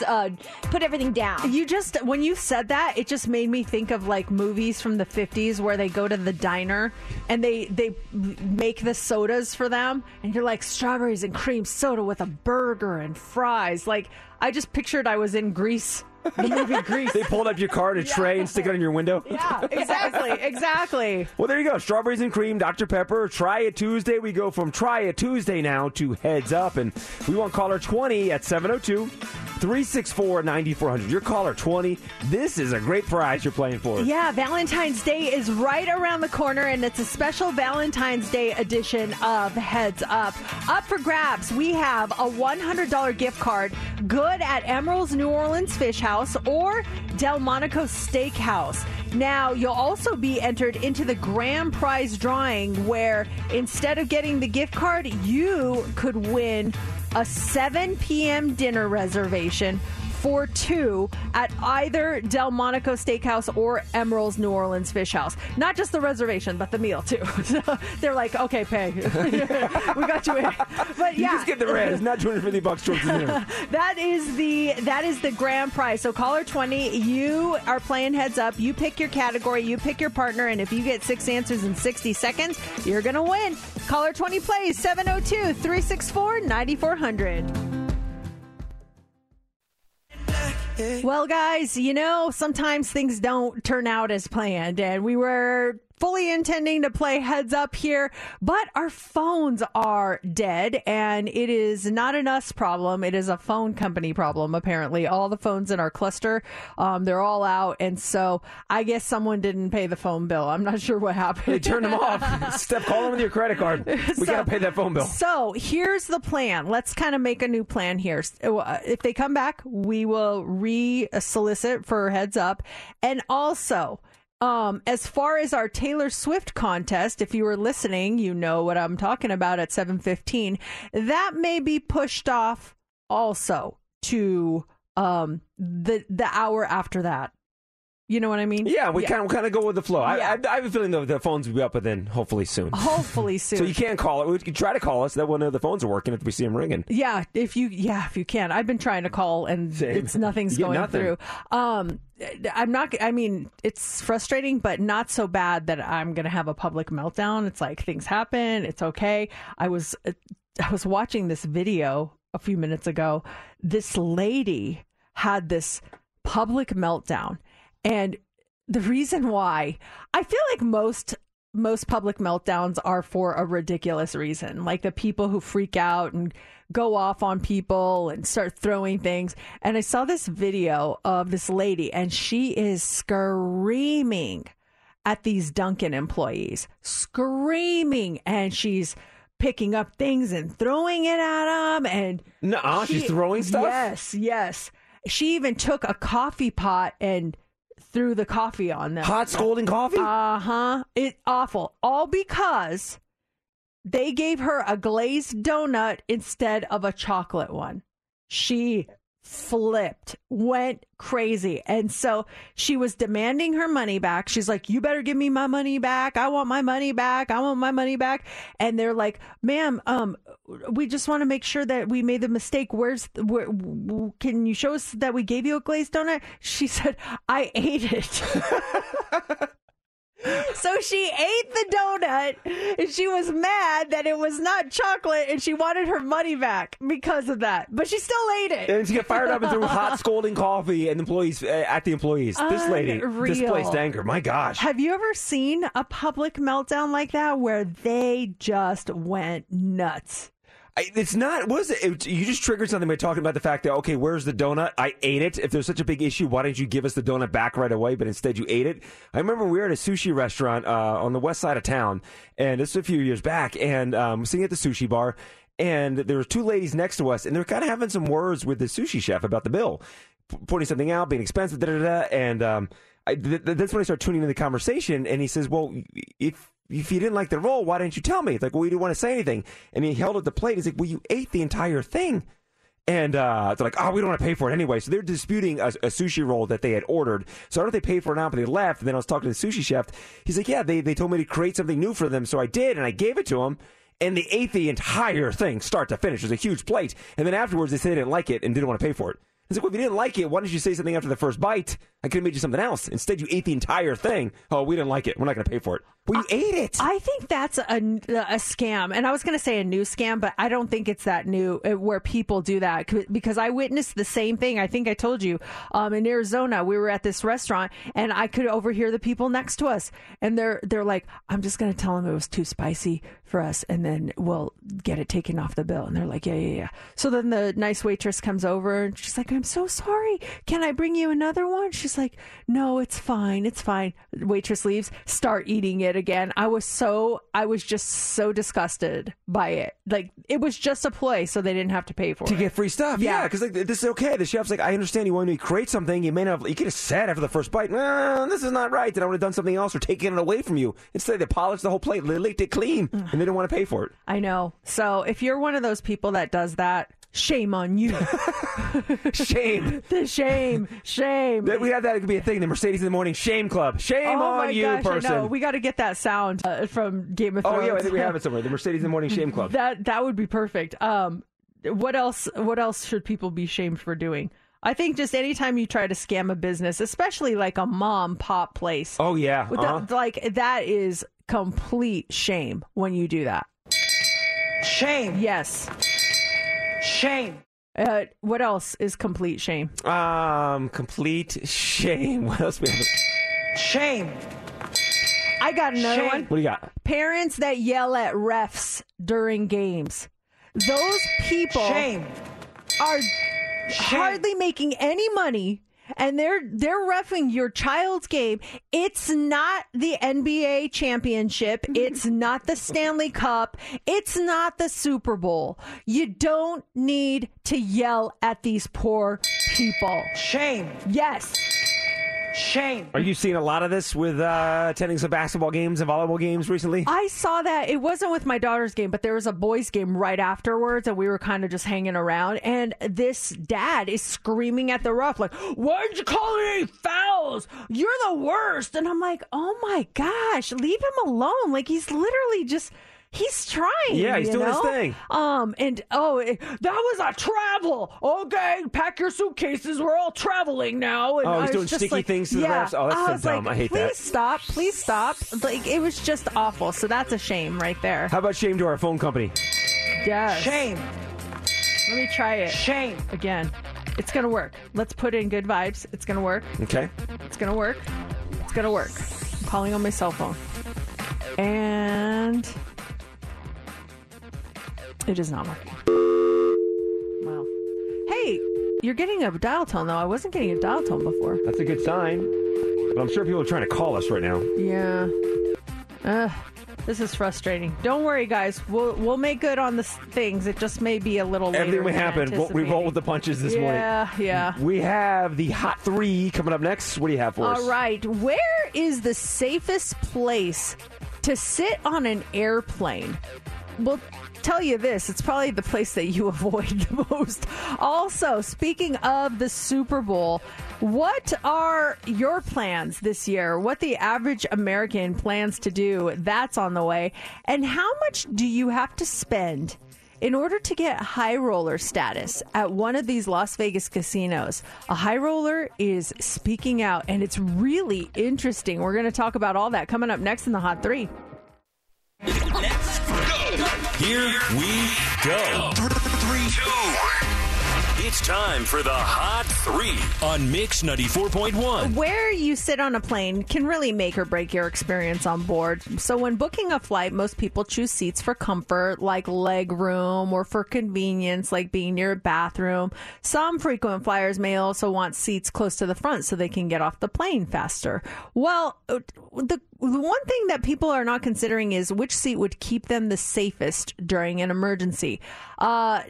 uh, put everything down. You just when you said that, it just made me think of like movies from the 50s where they go to the diner and they they make the sodas for them and you're like strawberries and cream soda with a burger and fries. Like I just pictured I was in Grease. The movie Grease. They pulled up your card, a tray, and stick it on your window. Yeah, exactly, exactly. Well, there you go. Strawberries and cream, Dr. Pepper. Try it Tuesday. We go from try it Tuesday now to heads up. And we want caller 20 at 702 364 9400. Your caller 20. This is a great prize you're playing for. Yeah, Valentine's Day is right around the corner, and it's a special Valentine's Day edition of Heads Up. Up for grabs, we have a $100 gift card, good at Emeril's New Orleans Fish House or Delmonico Steakhouse. Now, you'll also be entered into the grand prize drawing where instead of getting the gift card, you could win a 7 p.m. dinner reservation for two at either Delmonico Steakhouse or Emeril's New Orleans Fish House. Not just the reservation, but the meal too. So they're like, okay, pay. we got you in. But You yeah, just get the res, not 250 bucks towards the dinner. that is the that is the grand prize. So caller twenty, you are playing heads up. You pick your category, you pick your partner, and if you get six answers in sixty seconds, you're gonna win. Caller twenty plays 702-364-9400. Well, guys, you know, sometimes things don't turn out as planned, and we were fully intending to play heads up here, but our phones are dead, and it is not an us problem. It is a phone company problem, apparently. All the phones in our cluster, um, they're all out, and so I guess someone didn't pay the phone bill. I'm not sure what happened. They turned them off. Steph, call them with your credit card. We So- got to pay that phone bill. So here's the plan. Let's kind of make a new plan here. Uh, If they come back, we will re solicit for heads up. And also, um, as far as our Taylor Swift contest, if you were listening, you know what I'm talking about at 7:15. That may be pushed off also to um the the hour after that. You know what I mean? Yeah, we kind of kind of go with the flow. Yeah. I, I, I have a feeling the, the phones will be up within hopefully soon. Hopefully soon. So you can call it. We can try to call us. That one of the phones are working if we see them ringing. Yeah, if you yeah, if you can. I've been trying to call and Same. it's nothing's going nothing. through. Um I'm not I mean, it's frustrating but not so bad that I'm going to have a public meltdown. It's like things happen, it's okay. I was I was watching this video a few minutes ago. This lady had this public meltdown and the reason why I feel like most most public meltdowns are for a ridiculous reason, like the people who freak out and go off on people and start throwing things. And I saw this video of this lady, and she is screaming at these Dunkin' employees, screaming, and she's picking up things and throwing it at them. And Nuh-uh, she's throwing stuff? Yes, yes. She even took a coffee pot and threw the coffee on them. Hot scalding coffee? Uh huh. It awful. All because they gave her a glazed donut instead of a chocolate one. She flipped, went crazy. And so she was demanding her money back. She's like, You better give me my money back. I want my money back. I want my money back. And they're like, Ma'am, um, we just want to make sure that we made the mistake. Where's, where, can you show us that we gave you a glazed donut? She said, I ate it. So she ate the donut and she was mad that it was not chocolate and she wanted her money back because of that. But she still ate it. And she got fired up and threw hot scalding coffee and employees uh, at the employees. This lady Unreal. displaced anger. My gosh. Have you ever seen a public meltdown like that where they just went nuts? I, it's not. Was it? it? You just triggered something by talking about the fact that okay, where's the donut? I ate it. If there's such a big issue, why didn't you give us the donut back right away? But instead, you ate it. I remember we were at a sushi restaurant uh, on the west side of town, and this was a few years back, and um, sitting at the sushi bar, and there were two ladies next to us, and they were kind of having some words with the sushi chef about the bill, pointing something out, being expensive, da da da, and um, I, th- th- that's when I started tuning in the conversation, and he says, "Well, if." If you didn't like the roll, why didn't you tell me? It's like, well, didn't want to say anything. And he held up the plate. He's like, well, you ate the entire thing. And uh, they're like, oh, we don't want to pay for it anyway. So they're disputing a, a sushi roll that they had ordered. So I don't know if they paid for it now, but they left. And then I was talking to the sushi chef. He's like, yeah, they, they told me to create something new for them. So I did, and I gave it to them. And they ate the entire thing, start to finish. It was a huge plate. And then afterwards, they said they didn't like it and didn't want to pay for it. He's like, well, if you didn't like it, why didn't you say something after the first bite? I could have made you something else. Instead, you ate the entire thing. Oh, we didn't like it. We're not going to pay for it. Well, you ate it. I think that's a, a scam. And I was going to say a new scam, but I don't think it's that new uh, where people do that because I witnessed the same thing. I think I told you um, in Arizona, we were at this restaurant and I could overhear the people next to us. And they're, they're like, I'm just going to tell them it was too spicy for us and then we'll get it taken off the bill. And they're like, yeah, yeah, yeah. So then the nice waitress comes over and she's like, I'm so sorry. Can I bring you another one? She's like, no, it's fine. It's fine. Waitress leaves, start eating it again. I was so, I was just so disgusted by it. Like it was just a play so they didn't have to pay for to it. get free stuff. Yeah, because like this is okay. The chef's like, I understand you want me to create something. You may not. Have, you could have said after the first bite, nah, this is not right. Then I would have done something else or taken it away from you. Instead, they polished the whole plate, they licked it clean, and they didn't want to pay for it. I know. So if you're one of those people that does that, shame on you. Shame. the shame, shame. That- We have that. It could be a thing. The Mercedes in the morning shame club. Shame oh on my you, gosh, person. I know. We got to get that sound uh, from Game of Thrones. oh yeah, I think we have it somewhere. The Mercedes in the morning shame club. That that would be perfect. Um, what else? What else should people be shamed for doing? I think just anytime you try to scam a business, especially like a mom pop place. Oh yeah. uh-huh. that- like that is complete shame when you do that. Shame. Yes. Shame. Uh, what else is complete shame? Um, complete shame. What else we have? Shame. I got another Shame. one. What do you got? Parents that yell at refs during games. Those people Shame. are hardly making any money and they're they're refing your child's game. It's not the NBA championship. Mm-hmm. It's not the Stanley Cup. It's not the Super Bowl. You don't need to yell at these poor people. Shame. Yes. Shame. Are you seeing a lot of this with uh, attending some basketball games and volleyball games recently? I saw that. It wasn't with my daughter's game, but there was a boys' game right afterwards, and we were kind of just hanging around. And this dad is screaming at the ref, like, Why'd you call any fouls? You're the worst. And I'm like, Oh my gosh, leave him alone. Like, he's literally just. He's trying. Yeah, he's you doing his know? thing. Um, and oh, it- that was a travel. Okay, pack your suitcases. We're all traveling now. And Oh, he's I was doing just sticky like- things to the yeah. refs? Oh, that's I so was dumb. like, I hate please that. Please stop. Please stop. Like it was just awful. So that's a shame right there. How about shame to our phone company? Yes. Shame. Let me try it. Shame. Again. It's gonna work. Let's put in good vibes. It's gonna work. Okay. It's gonna work. It's gonna work. I'm calling on my cell phone. And it is not working. Wow. Hey, you're getting a dial tone though. I wasn't getting a dial tone before. That's a good sign. But I'm sure people are trying to call us right now. Yeah. Ugh, this is frustrating. Don't worry, guys. We'll we'll make good on the s- things. It just may be a little later. Everything will than happen. We'll- We roll with the punches this morning. Yeah, yeah. We have the hot three coming up next. What do you have for us? All right. Where is the safest place to sit on an airplane? We'll tell you this it's probably the place that you avoid the most. Also, speaking of the Super Bowl, what are your plans this year? What the average American plans to do? That's on the way. And how much do you have to spend? In order to get high roller status at one of these Las Vegas casinos, a high roller is speaking out, and it's really interesting. We're going to talk about all that coming up next in the Hot Three. Here we go. Three, two. Time for the Hot Three on Mix 94.1. Where you sit on a plane can really make or break your experience on board. So, when booking a flight, most people choose seats for comfort, like leg room, or for convenience, like being near a bathroom. Some frequent flyers may also want seats close to the front so they can get off the plane faster. Well, the the one thing that people are not considering is which seat would keep them the safest during an emergency. Uh,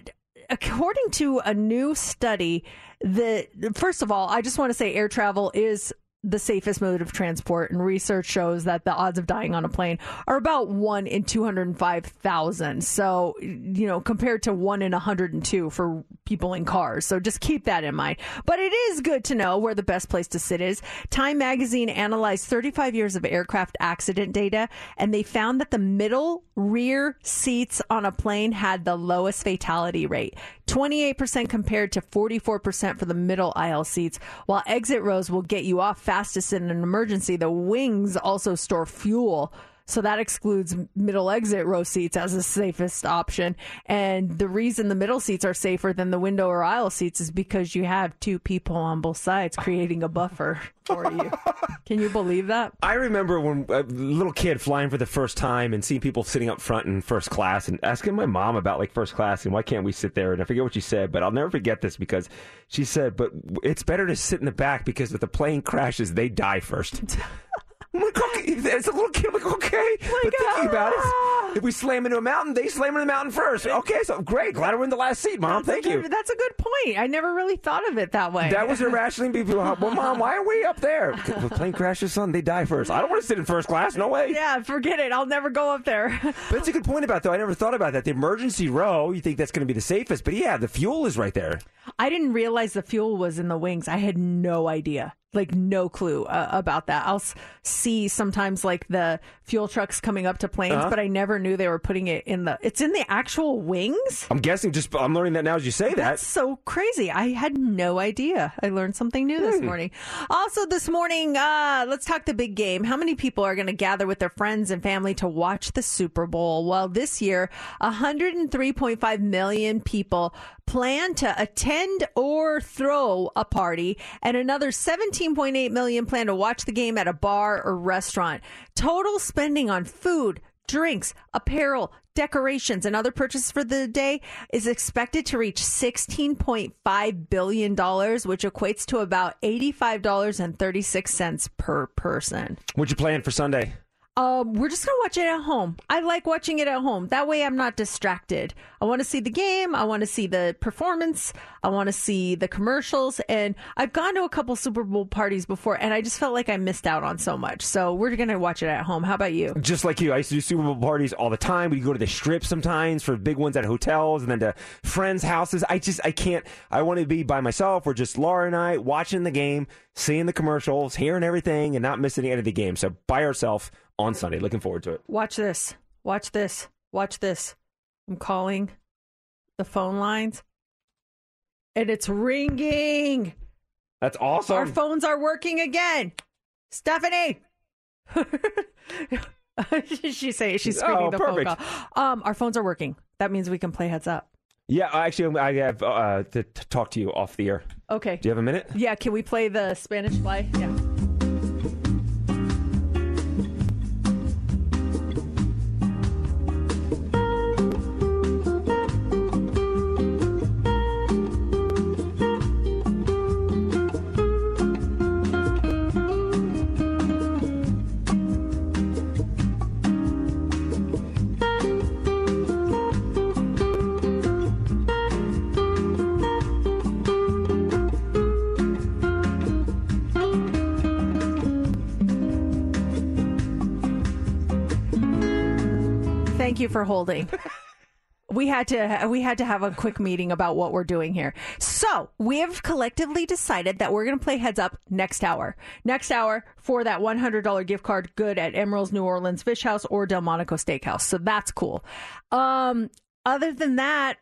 according to a new study, the first of all, I just want to say air travel is the safest mode of transport, and research shows that the odds of dying on a plane are about one in two hundred and five thousand. So, you know, compared to one in hundred and two for people in cars. So just keep that in mind. But it is good to know where the best place to sit is. Time magazine analyzed 35 years of aircraft accident data, and they found that the middle rear seats on a plane had the lowest fatality rate 28% compared to 44% for the middle aisle seats. While exit rows will get you off fastest in an emergency, the wings also store fuel. So that excludes middle exit row seats as the safest option. And the reason the middle seats are safer than the window or aisle seats is because you have two people on both sides creating a buffer for you. Can you believe that? I remember when a little kid flying for the first time and seeing people sitting up front in first class and asking my mom about like first class and why can't we sit there? And I forget what she said, but I'll never forget this because she said, "But it's better to sit in the back because if the plane crashes, they die first. I'm like, okay, as a little kid, I'm like, okay. Oh but thinking about it, if we slam into a mountain, they slam into the mountain first. Okay, so great. Glad we're in the last seat, mom. Thank you. That's a good point. I never really thought of it that way. That was irrationally people. Well, mom, why are we up there? If a plane crashes, son, they die first. I don't want to sit in first class. No way. Yeah, forget it. I'll never go up there. But that's a good point about though. I never thought about that. The emergency row, you think that's going to be the safest, but yeah, the fuel is right there. I didn't realize the fuel was in the wings. I had no idea. Like no clue uh, about that. I'll s- see sometimes like the fuel trucks coming up to planes, Uh-huh. but I never knew they were putting it in the. It's in the actual wings. I'm guessing. Just I'm learning that now as you say that. That's so crazy. I had no idea. I learned something new this Hmm. morning. Also, this morning, uh, let's talk the big game. How many people are going to gather with their friends and family to watch the Super Bowl? Well, this year, 103.5 million people plan to attend or throw a party, and another 17 17.8 million plan to watch the game at a bar or restaurant. Total spending on food, drinks, apparel, decorations, and other purchases for the day is expected to reach $16.5 billion, which equates to about $85.36 per person. What'd you plan for Sunday? Um, we're just gonna watch it at home. I like watching it at home. That way, I'm not distracted. I want to see the game. I want to see the performance. I want to see the commercials. And I've gone to a couple Super Bowl parties before, and I just felt like I missed out on so much. So we're gonna watch it at home. How about you? Just like you, I used to do Super Bowl parties all the time. We go to the strip sometimes for big ones at hotels and then to friends' houses. I just, I can't, I want to be by myself or just Laura and I watching the game, seeing the commercials, hearing everything, and not missing any of the game. So by ourselves on Sunday. Looking forward to it. Watch this. Watch this. Watch this. I'm calling the phone lines, and it's ringing. That's awesome. Our phones are working again. Stephanie. she's saying she's screening Oh, the perfect. phone call. Um, our phones are working. That means we can play heads up. Yeah, actually, I have uh, to, to talk to you off the air. Okay. Do you have a minute? Yeah, can we play the Spanish fly? Yeah. For holding. we had to we had to have a quick meeting about what we're doing here. So we have collectively decided that we're going to play heads up next hour. Next hour for that one hundred dollar gift card, good at Emeril's New Orleans Fish House or Delmonico Steakhouse. So that's cool. Um, other than that,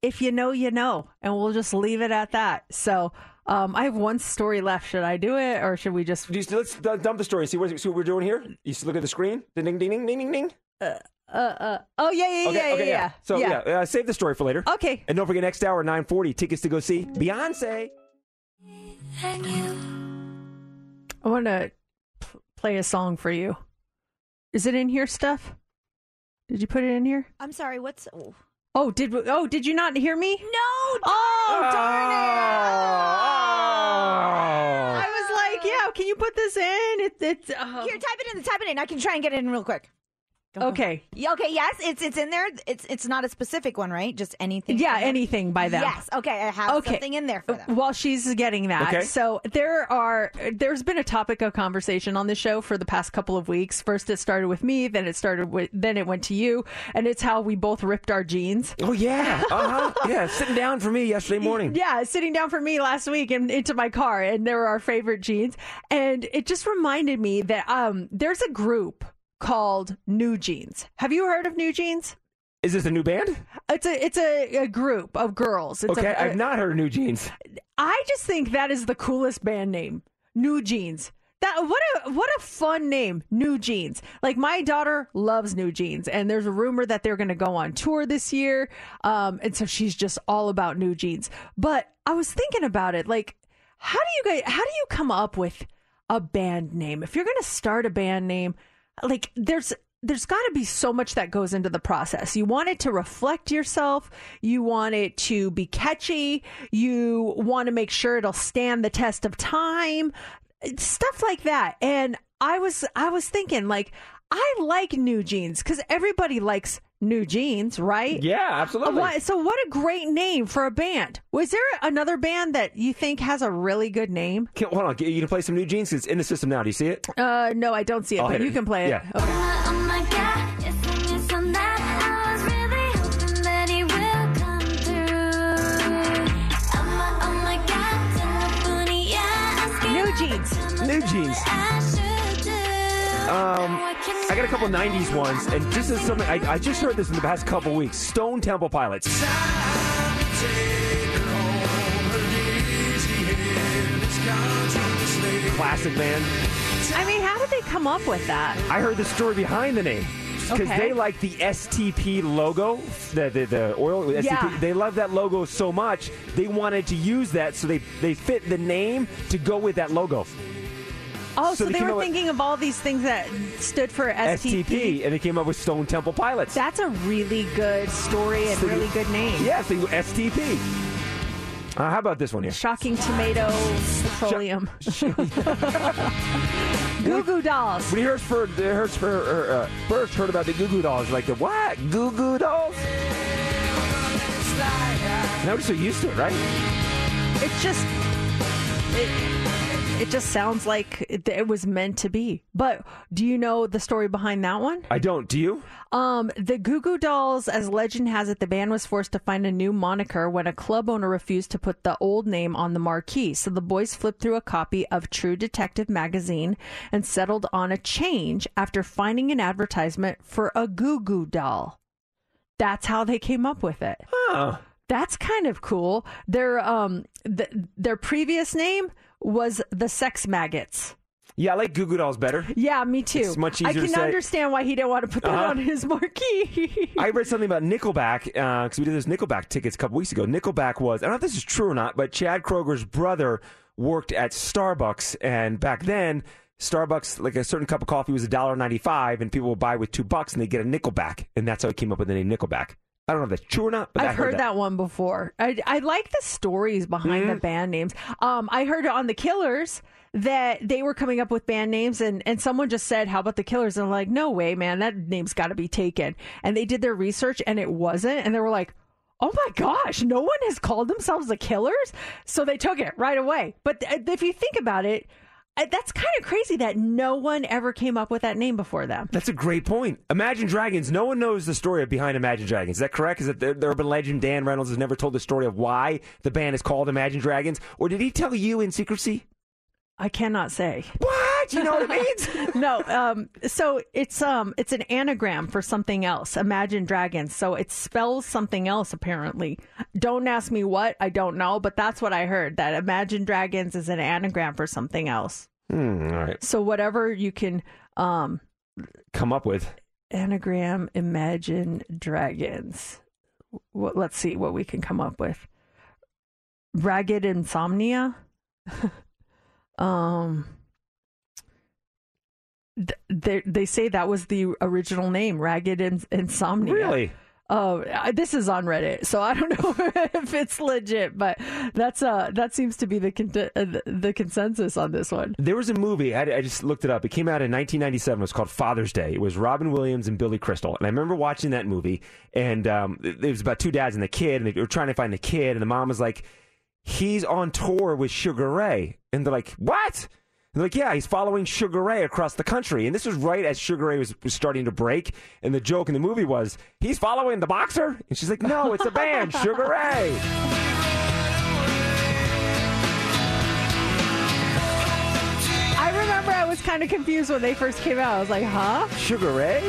if you know, you know, and we'll just leave it at that. So. Um, I have one story left. Should I do it, or should we just? Let's dump the story. See what, see what we're doing here. You look at the screen. Ding, ding, ding, ding, ding, ding. Uh, uh, uh, oh yeah, yeah, Okay, yeah, okay, yeah, yeah. So yeah, uh, save the story for later. Okay. And don't forget next hour nine forty tickets to go see Beyonce. I want to p- play a song for you. Is it in here, Steph? Did you put it in here? I'm sorry. What's? Oh, Oh, did we, oh did you not hear me? No. Oh, darn it! I was like, yeah. Can you put this in? It, it's uh, Here, type it in. Type it in. I can try and get it in real quick. Okay. Yeah, Okay. Yes, it's it's in there. It's it's not a specific one, right? Just anything. Yeah, anything by them. Yes. Okay. I have Okay. something in there for them. While she's getting that, Okay. so there are there's been a topic of conversation on the show for the past couple of weeks. First, it started with me, then it started with then it went to you, and it's how we both ripped our jeans. Oh yeah, uh huh. yeah, sitting down for me yesterday morning. Yeah, sitting down for me last week and into my car, and they were our favorite jeans. And it just reminded me that um, there's a group called New Jeans. Have you heard of New Jeans? Is this a new band? It's a it's a, a group of girls. It's okay, I've not heard of New Jeans. I just think that is the coolest band name. New Jeans. That what a what a fun name, New Jeans. Like my daughter loves New Jeans, and there's a rumor that they're going to go on tour this year, um, and so she's just all about New Jeans. But I was thinking about it, like how do you guys how do you come up with a band name if you're going to start a band name? Like there's there's got to be so much that goes into the process. You want it to reflect yourself. You want it to be catchy. You want to make sure it'll stand the test of time. Stuff like that. And I was I was thinking like I like new jeans cuz everybody likes new jeans, right? Yeah, absolutely. So what a great name for a band. Was there another band that you think has a really good name? Can, hold on, you can play some New Jeans. It's in the system now. Do you see it? Uh no, I don't see it, I'll but you it. can play it. Yeah. Okay. Oh god, yes, and yes, on that. I was really hoping that he will come through. Oh my, oh my god, telephone, yeah, asking New jeans. New Jeans. I. Um, I got a couple '90s ones, and this is something I, I just heard this in the past couple weeks. Stone Temple Pilots. Classic band. I mean, how did they come up with that? I heard the story behind the name. because Okay. they like the STP logo, the the, the oil STP. Yeah. They love that logo so much they wanted to use that, so they they fit the name to go with that logo. Oh, So so, they they, were up with- thinking of all these things that stood for STP. STP, and they came up with Stone Temple Pilots. That's a really good story and So really good name. Yeah, so STP. Uh, how about this one here? Shocking tomato petroleum. Goo Goo dolls. When he first heard, first, heard- uh, first heard about the Goo Goo Dolls, like the what? Goo Goo Dolls? Now we're so used to it, right? It's just it, it just sounds like it, it was meant to be. But do you know the story behind that one? I don't. Do you? Um, the Goo Goo Dolls, as legend has it, the band was forced to find a new moniker when a club owner refused to put the old name on the marquee. So the boys flipped through a copy of True Detective magazine and settled on a change after finding an advertisement for a Goo Goo doll. That's how they came up with it. Huh. That's kind of cool. Their um th- their previous name was the Sex Maggots. Yeah, I like Goo Goo Dolls better. Yeah, me too. It's much I easier to can understand why he didn't want to put that Uh-huh. on his marquee. I read something about Nickelback because we did those Nickelback tickets a couple weeks ago. Nickelback was I don't know if this is true or not, but Chad Kroeger's brother worked at Starbucks, and back then Starbucks like a certain cup of coffee was a dollar ninety five, and people would buy with two bucks, and they get a Nickelback, and that's how he came up with the name Nickelback. I don't know if that's true or not, but I've heard that. one before. I, I like the stories behind Mm-hmm. the band names. Um, I heard on the Killers that they were coming up with band names, and, and someone just said, "How about the Killers?" And I'm like, "No way, man! That name's got to be taken." And they did their research, and it wasn't. And they were like, "Oh my gosh, no one has called themselves the Killers," so they took it right away. But th- if you think about it, uh, that's kind of crazy that no one ever came up with that name before them. That's a great point. Imagine Dragons. No one knows the story behind Imagine Dragons. Is that correct? Is that the, the urban legend Dan Reynolds has never told the story of why the band is called Imagine Dragons, or did he tell you in secrecy? I cannot say. What? You know what it means? no. Um. So it's um. It's an anagram for something else. Imagine Dragons. So it spells something else. Apparently. Don't ask me what. I don't know. But that's what I heard. That Imagine Dragons is an anagram for something else. Hmm, all right. So whatever you can um Come up with. anagram Imagine Dragons. Let's see what we can come up with. Ragged insomnia. um. They they say that was the original name, Ragged in- Insomnia. Really? Oh, I- this is on Reddit, so I don't know if it's legit, but that's uh that seems to be the con- uh, the- the consensus on this one. There was a movie. I, I just looked it up. It came out in 1997. It was called Father's Day. It was Robin Williams and Billy Crystal. And I remember watching that movie. And um, it, it was about two dads and the kid, and they were trying to find the kid. And the mom was like, "He's on tour with Sugar Ray." And they're like, "What?" And they're like, "Yeah, he's following Sugar Ray across the country." And this was right as Sugar Ray was, was starting to break. And the joke in the movie was, "He's following the boxer." And she's like, "No, it's a band, Sugar Ray." I remember I was kind of confused when they first came out. I was like, huh? Sugar Ray?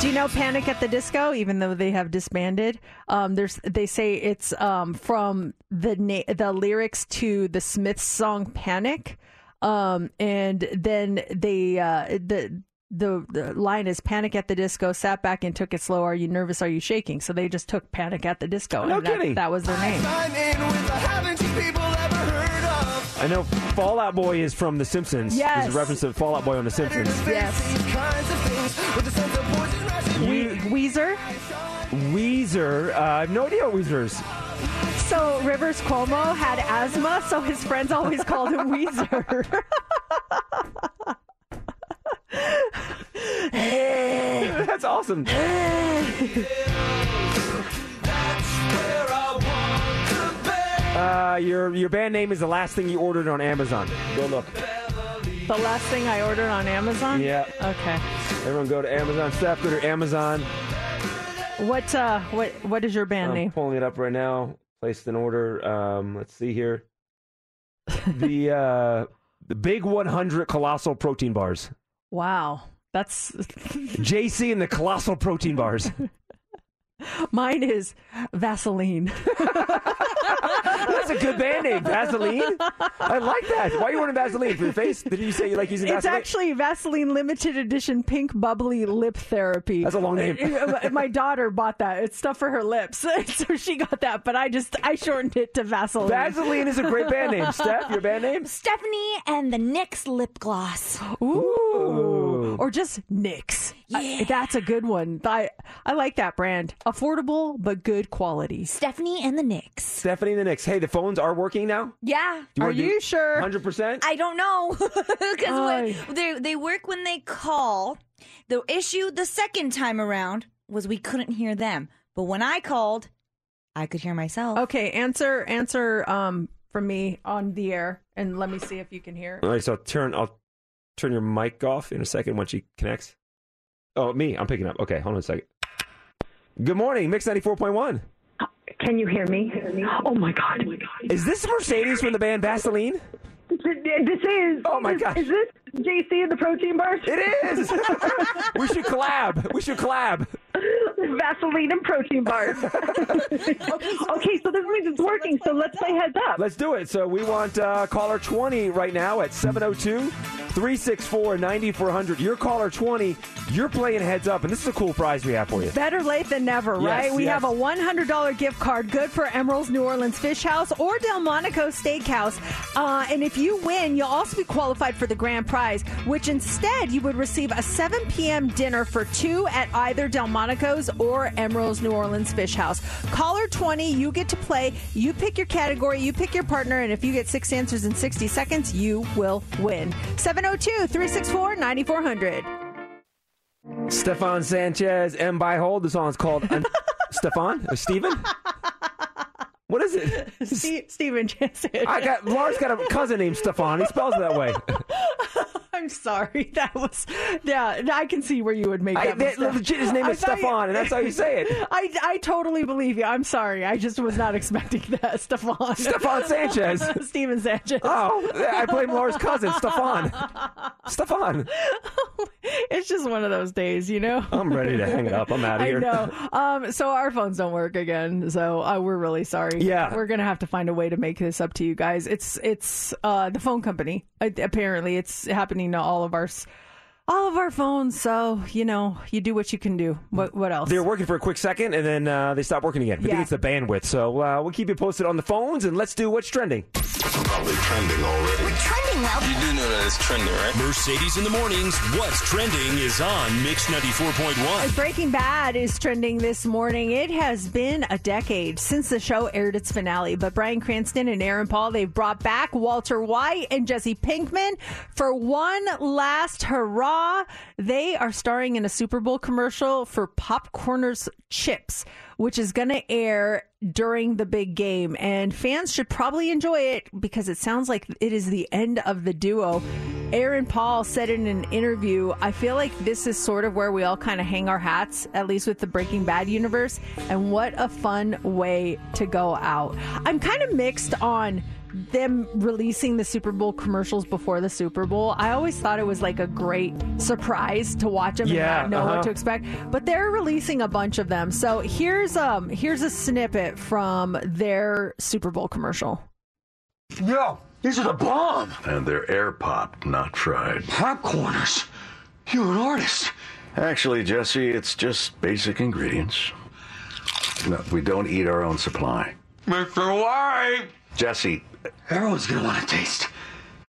Do you know Panic at the Disco? Even though they have disbanded, um, there's they say it's um, from the na- the lyrics to the Smiths song Panic, um, and then they uh, the. The, the line is panic at the disco sat back and took it slow are you nervous are you shaking so they just took panic at the disco No and that, kidding. that was their name I know Fall Out Boy is from The Simpsons. Yes. There's a reference to Fall Out Boy on The Simpsons. yes We- Weezer Weezer. Uh, I have no idea what Weezer is. So Rivers Cuomo had asthma, so his friends always called him Weezer. That's awesome. Uh, your your band name is the last thing you ordered on Amazon. Go look. The last thing I ordered on Amazon. Yeah. Okay. Everyone go to Amazon. Steph, go to Amazon. What uh what what is your band I'm name? pulling it up right now. Placed an order. Um, let's see here. the uh, the Big 100 Colossal Protein Bars. Wow. That's JC and the Colossal Protein Bars. mine is Vaseline. That's a good band name, Vaseline. I like that. Why are you wearing Vaseline for your face? Did you say you like using It's actually Vaseline limited edition pink bubbly lip therapy. That's a long name. Uh, My daughter bought that. It's stuff for her lips, so she got that. But I just I shortened it to Vaseline. Vaseline is a great band name. Steph, your band name? Stephanie and the NYX lip gloss. Ooh. Or just NYX. Yeah. that's a good one. I, I like that brand. Affordable, but good quality. Stephanie and the NYX. Stephanie and the Knicks. Hey, the phones are working now? Yeah. Do you wanna do sure? 100%? I don't know because they they work when they call. The issue the second time around was we couldn't hear them, but when I called, I could hear myself. Okay, answer answer um from me on the air, and let me see if you can hear. All right, so I'll turn I'll turn your mic off in a second when she connects. Oh, me, I'm picking up. Okay, hold on a second. Good morning, Mix 94.1. Can you hear me? Oh my god! Oh my God. Is this Mercedes from the band Vaseline? This is. Oh my gosh. Is this JC and the protein bars? It is. we should collab. We should collab. Vaseline and protein bars. okay, so this means it's working. So let's play heads up. Let's do it. So we want uh, caller 20 right now at 702 364 9400. You're caller 20. You're playing heads up, and this is a cool prize we have for you. Better late than never, Yes, right? We yes. have a $100 gift card good for Emeril's New Orleans Fish House or Delmonico Steakhouse. Uh, and if you win, you'll also be qualified for the grand prize, which instead you would receive a 7 p.m. dinner for two at either Delmonico's or Emeril's New Orleans Fish House. Caller 20, you get to play. You pick your category, you pick your partner, and if you get six answers in 60 seconds, you will win. 702 364 9400. Stefan Sanchez, M. by Hold. The song's called Un- Stefan? Or Steven? What is it? Steve, Steven Jansen. I got Lars got a cousin named Stefan. He spells it that way. I'm sorry. That was yeah. I can see where you would make I- that. that- mistake. legit, his name is Stefan, and that's how you say it. I, I totally believe you. I'm sorry. I just was not expecting that, Stefan. Stefan Sanchez. Steven Sanchez. Oh, I blame Lars' cousin, Stefan. Stefan. It's just one of those days, you know. I'm ready to hang it up. I'm out of I here. know. Um, so our phones don't work again. So uh, we're really sorry. Yeah. we're gonna have to find a way to make this up to you guys. It's it's uh, the phone company. Apparently, it's happening to all of our all of our phones. So you know, you do what you can do. What what else? They're working for a quick second, and then uh, they stop working again. I Yeah. think it's the bandwidth. So uh, we'll keep you posted on the phones, and let's do what's trending. Probably trending already. We're trending well. You do know that it's trending, right? Mercedes in the mornings. What's trending is on Mix 94.1. Breaking Bad is trending this morning. It has been a decade since the show aired its finale, but Bryan Cranston and Aaron Paul, they've brought back Walter White and Jesse Pinkman for one last hurrah. They are starring in a Super Bowl commercial for Popcorners Chips, which is going to air during the big game. And fans should probably enjoy it because it sounds like it is the end of the duo. Aaron Paul said in an interview, I feel like this is sort of where we all kind of hang our hats, at least with the Breaking Bad universe. And what a fun way to go out. I'm kind of mixed on them releasing the Super Bowl commercials before the Super Bowl. I always thought it was like a great surprise to watch them Yeah, and not know uh-huh. what to expect. But they're releasing a bunch of them. So here's um here's a snippet from their Super Bowl commercial. Yo, these are the bomb. And they're air popped, not fried. Popcorners. You're an artist. Actually, Jesse, it's just basic ingredients. No, we don't eat our own supply. Mr. White. Jesse, Everyone's gonna want to taste.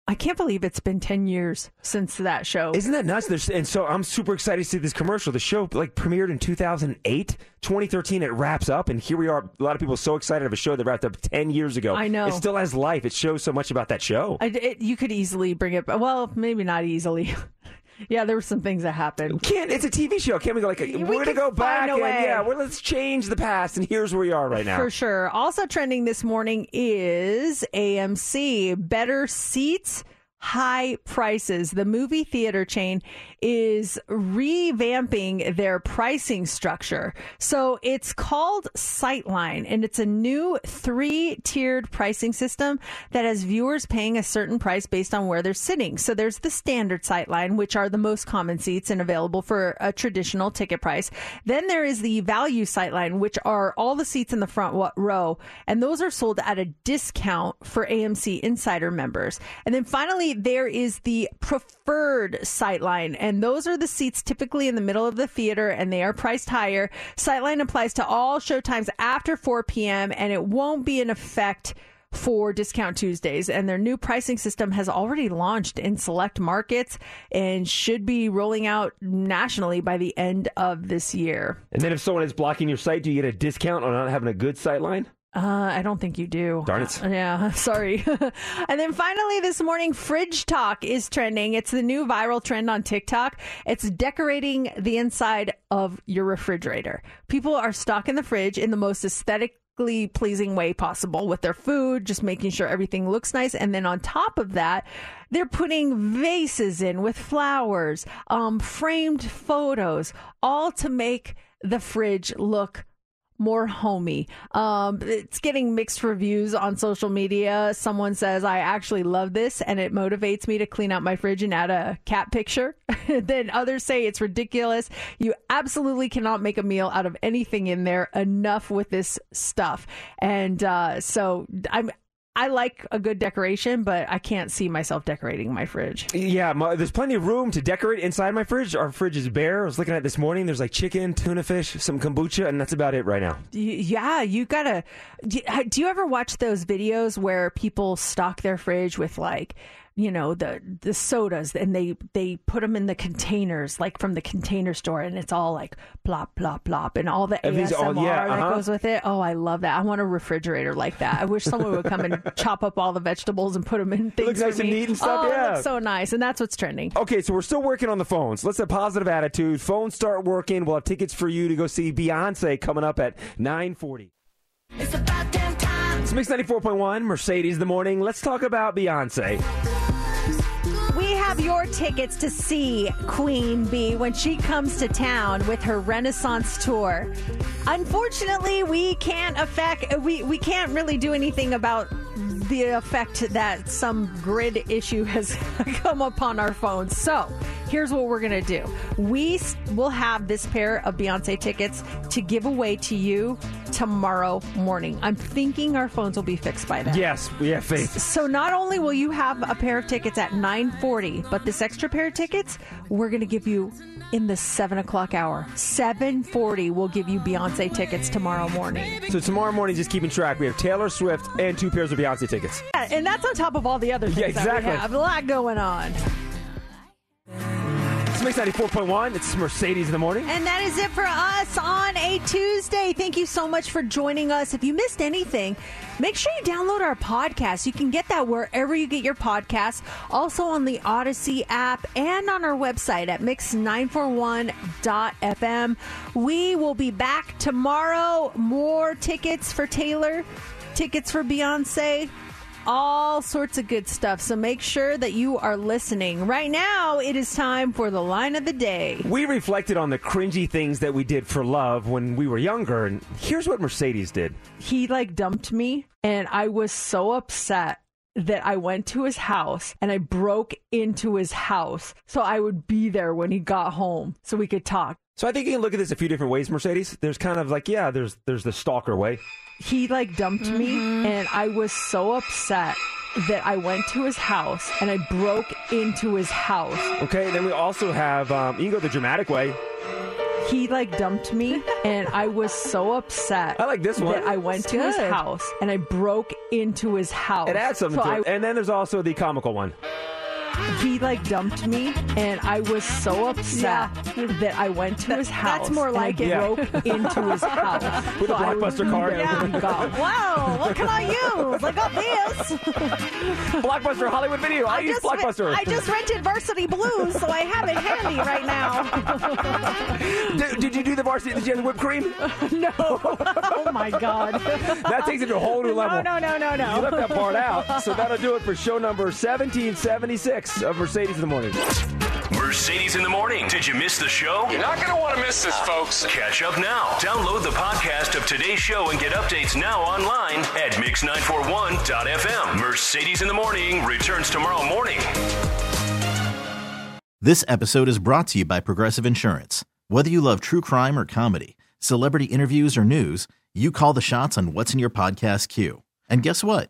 I can't believe it's been 10 years since that show. Isn't that nuts? There's, and so I'm super excited to see this commercial. The show like premiered in 2008, 2013. It wraps up, and here we are. A lot of people are so excited of a show that wrapped up 10 years ago. I know. It still has life. It shows so much about that show. I, it, you could easily bring it, well, maybe not easily. yeah, there were some things that happened. Can't it's a TV show? Can't we go like we're gonna go back a and way. yeah, well, let's change the past and here's where we are right now. For sure. Also trending this morning is AMC. Better seats, high prices. The movie theater chain is revamping their pricing structure. So it's called Sightline, and it's a new three tiered pricing system that has viewers paying a certain price based on where they're sitting. So there's the standard Sightline, which are the most common seats and available for a traditional ticket price. Then there is the value Sightline, which are all the seats in the front row, and those are sold at a discount for AMC Insider members. And then finally, there is the preferred Sightline, and those are the seats typically in the middle of the theater, and they are priced higher. Sightline applies to all showtimes after 4 p.m., and it won't be in effect for Discount Tuesdays. And their new pricing system has already launched in select markets and should be rolling out nationally by the end of this year. And then if someone is blocking your site, do you get a discount on not having a good sight line? Uh, I don't think you do. Darn it. Yeah, sorry. and then finally this morning, Fridge Talk is trending. It's the new viral trend on TikTok. It's decorating the inside of your refrigerator. People are stocking the fridge in the most aesthetically pleasing way possible with their food, just making sure everything looks nice. And then on top of that, they're putting vases in with flowers, um, framed photos, all to make the fridge look more homey. Um, it's getting mixed reviews on social media. Someone says, I actually love this and it motivates me to clean out my fridge and add a cat picture. then others say it's ridiculous. You absolutely cannot make a meal out of anything in there. Enough with this stuff. And uh, so I'm. I like a good decoration, but I can't see myself decorating my fridge. Yeah, my, there's plenty of room to decorate inside my fridge. Our fridge is bare. I was looking at it this morning. There's like chicken, tuna fish, some kombucha, and that's about it right now. Yeah, you gotta. Do you ever watch those videos where people stock their fridge with like, you know, the the sodas, and they they put them in the containers, like from the container store, and it's all like plop plop plop, and all the And ASMR all- yeah, that uh-huh. goes with it. Oh, I love that. I want a refrigerator like that. I wish someone would come and chop up all the vegetables and put them in things. looks for nice and me. neat and stuff, Oh, it yeah. looks so nice, and that's what's trending. Okay, so we're still working on the phones. Let's have a positive attitude. Phones start working. We'll have tickets for you to go see Beyonce coming up at 940. It's Mix 94.1, Mercedes the morning. Let's talk about Beyonce. We have your tickets to see Queen Bey when she comes to town with her Renaissance tour. Unfortunately, we can't affect we we can't really do anything about the effect that some grid issue has come upon our phones. So, here's what we're going to do. We will have this pair of Beyonce tickets to give away to you tomorrow morning. I'm thinking our phones will be fixed by then. Yes, we have faith. So not only will you have a pair of tickets at 9:40, but this extra pair of tickets we're going to give you in the seven o'clock hour. 7:40, we'll give you Beyonce tickets tomorrow morning. So tomorrow morning, just keeping track, we have Taylor Swift and two pairs of Beyonce tickets. Yeah, and that's on top of all the other things Yeah, that exactly. we have. A lot going on. Mix 94.1. It's Mercedes in the morning. And that is it for us on a Tuesday. Thank you so much for joining us. If you missed anything, make sure you download our podcast. You can get that wherever you get your podcasts, also on the Odyssey app and on our website at mix941.fm. We will be back tomorrow. More tickets for Taylor, tickets for Beyonce all sorts of good stuff. So make sure that you are listening. Right now, it is time for the line of the day. We reflected on the cringy things that we did for love when we were younger, and here's what Mercedes did. He like dumped me, and I was so upset that I went to his house and I broke into his house so I would be there when he got home so we could talk. So I think you can look at this a few different ways, Mercedes. There's kind of like, yeah, there's there's the stalker way. He like dumped me, and I was so upset that I went to his house and I broke into his house. Okay, then we also have um, you can go the dramatic way. He like dumped me, and I was so upset. I like this one. That I went It's to his house and I broke into his house. It adds something So to I- it. And then there's also the comical one. He like dumped me, and I was so upset that I went to his house. that's more and like it. broke into his house With a So I Blockbuster card. really got- Wow, what can I use? I got this. Blockbuster Hollywood Video. I, use just, Blockbuster. I just rented Varsity Blues, so I have it handy right now. did, did you do the varsity? Did you have the whipped cream? no. Oh my god. That takes it to a whole new level. No, no, no, no, no. You left that part out. So that'll do it for show number 1776 of Mercedes in the Morning. Mercedes in the morning. Did you miss the show? You're not going to want to miss this, folks. Catch up now. Download the podcast of today's show and get updates now online at mix941.fm. Mercedes in the morning returns tomorrow morning. This episode is brought to you by Progressive Insurance. Whether you love true crime or comedy, celebrity interviews or news, you call the shots on what's in your podcast queue. And guess what?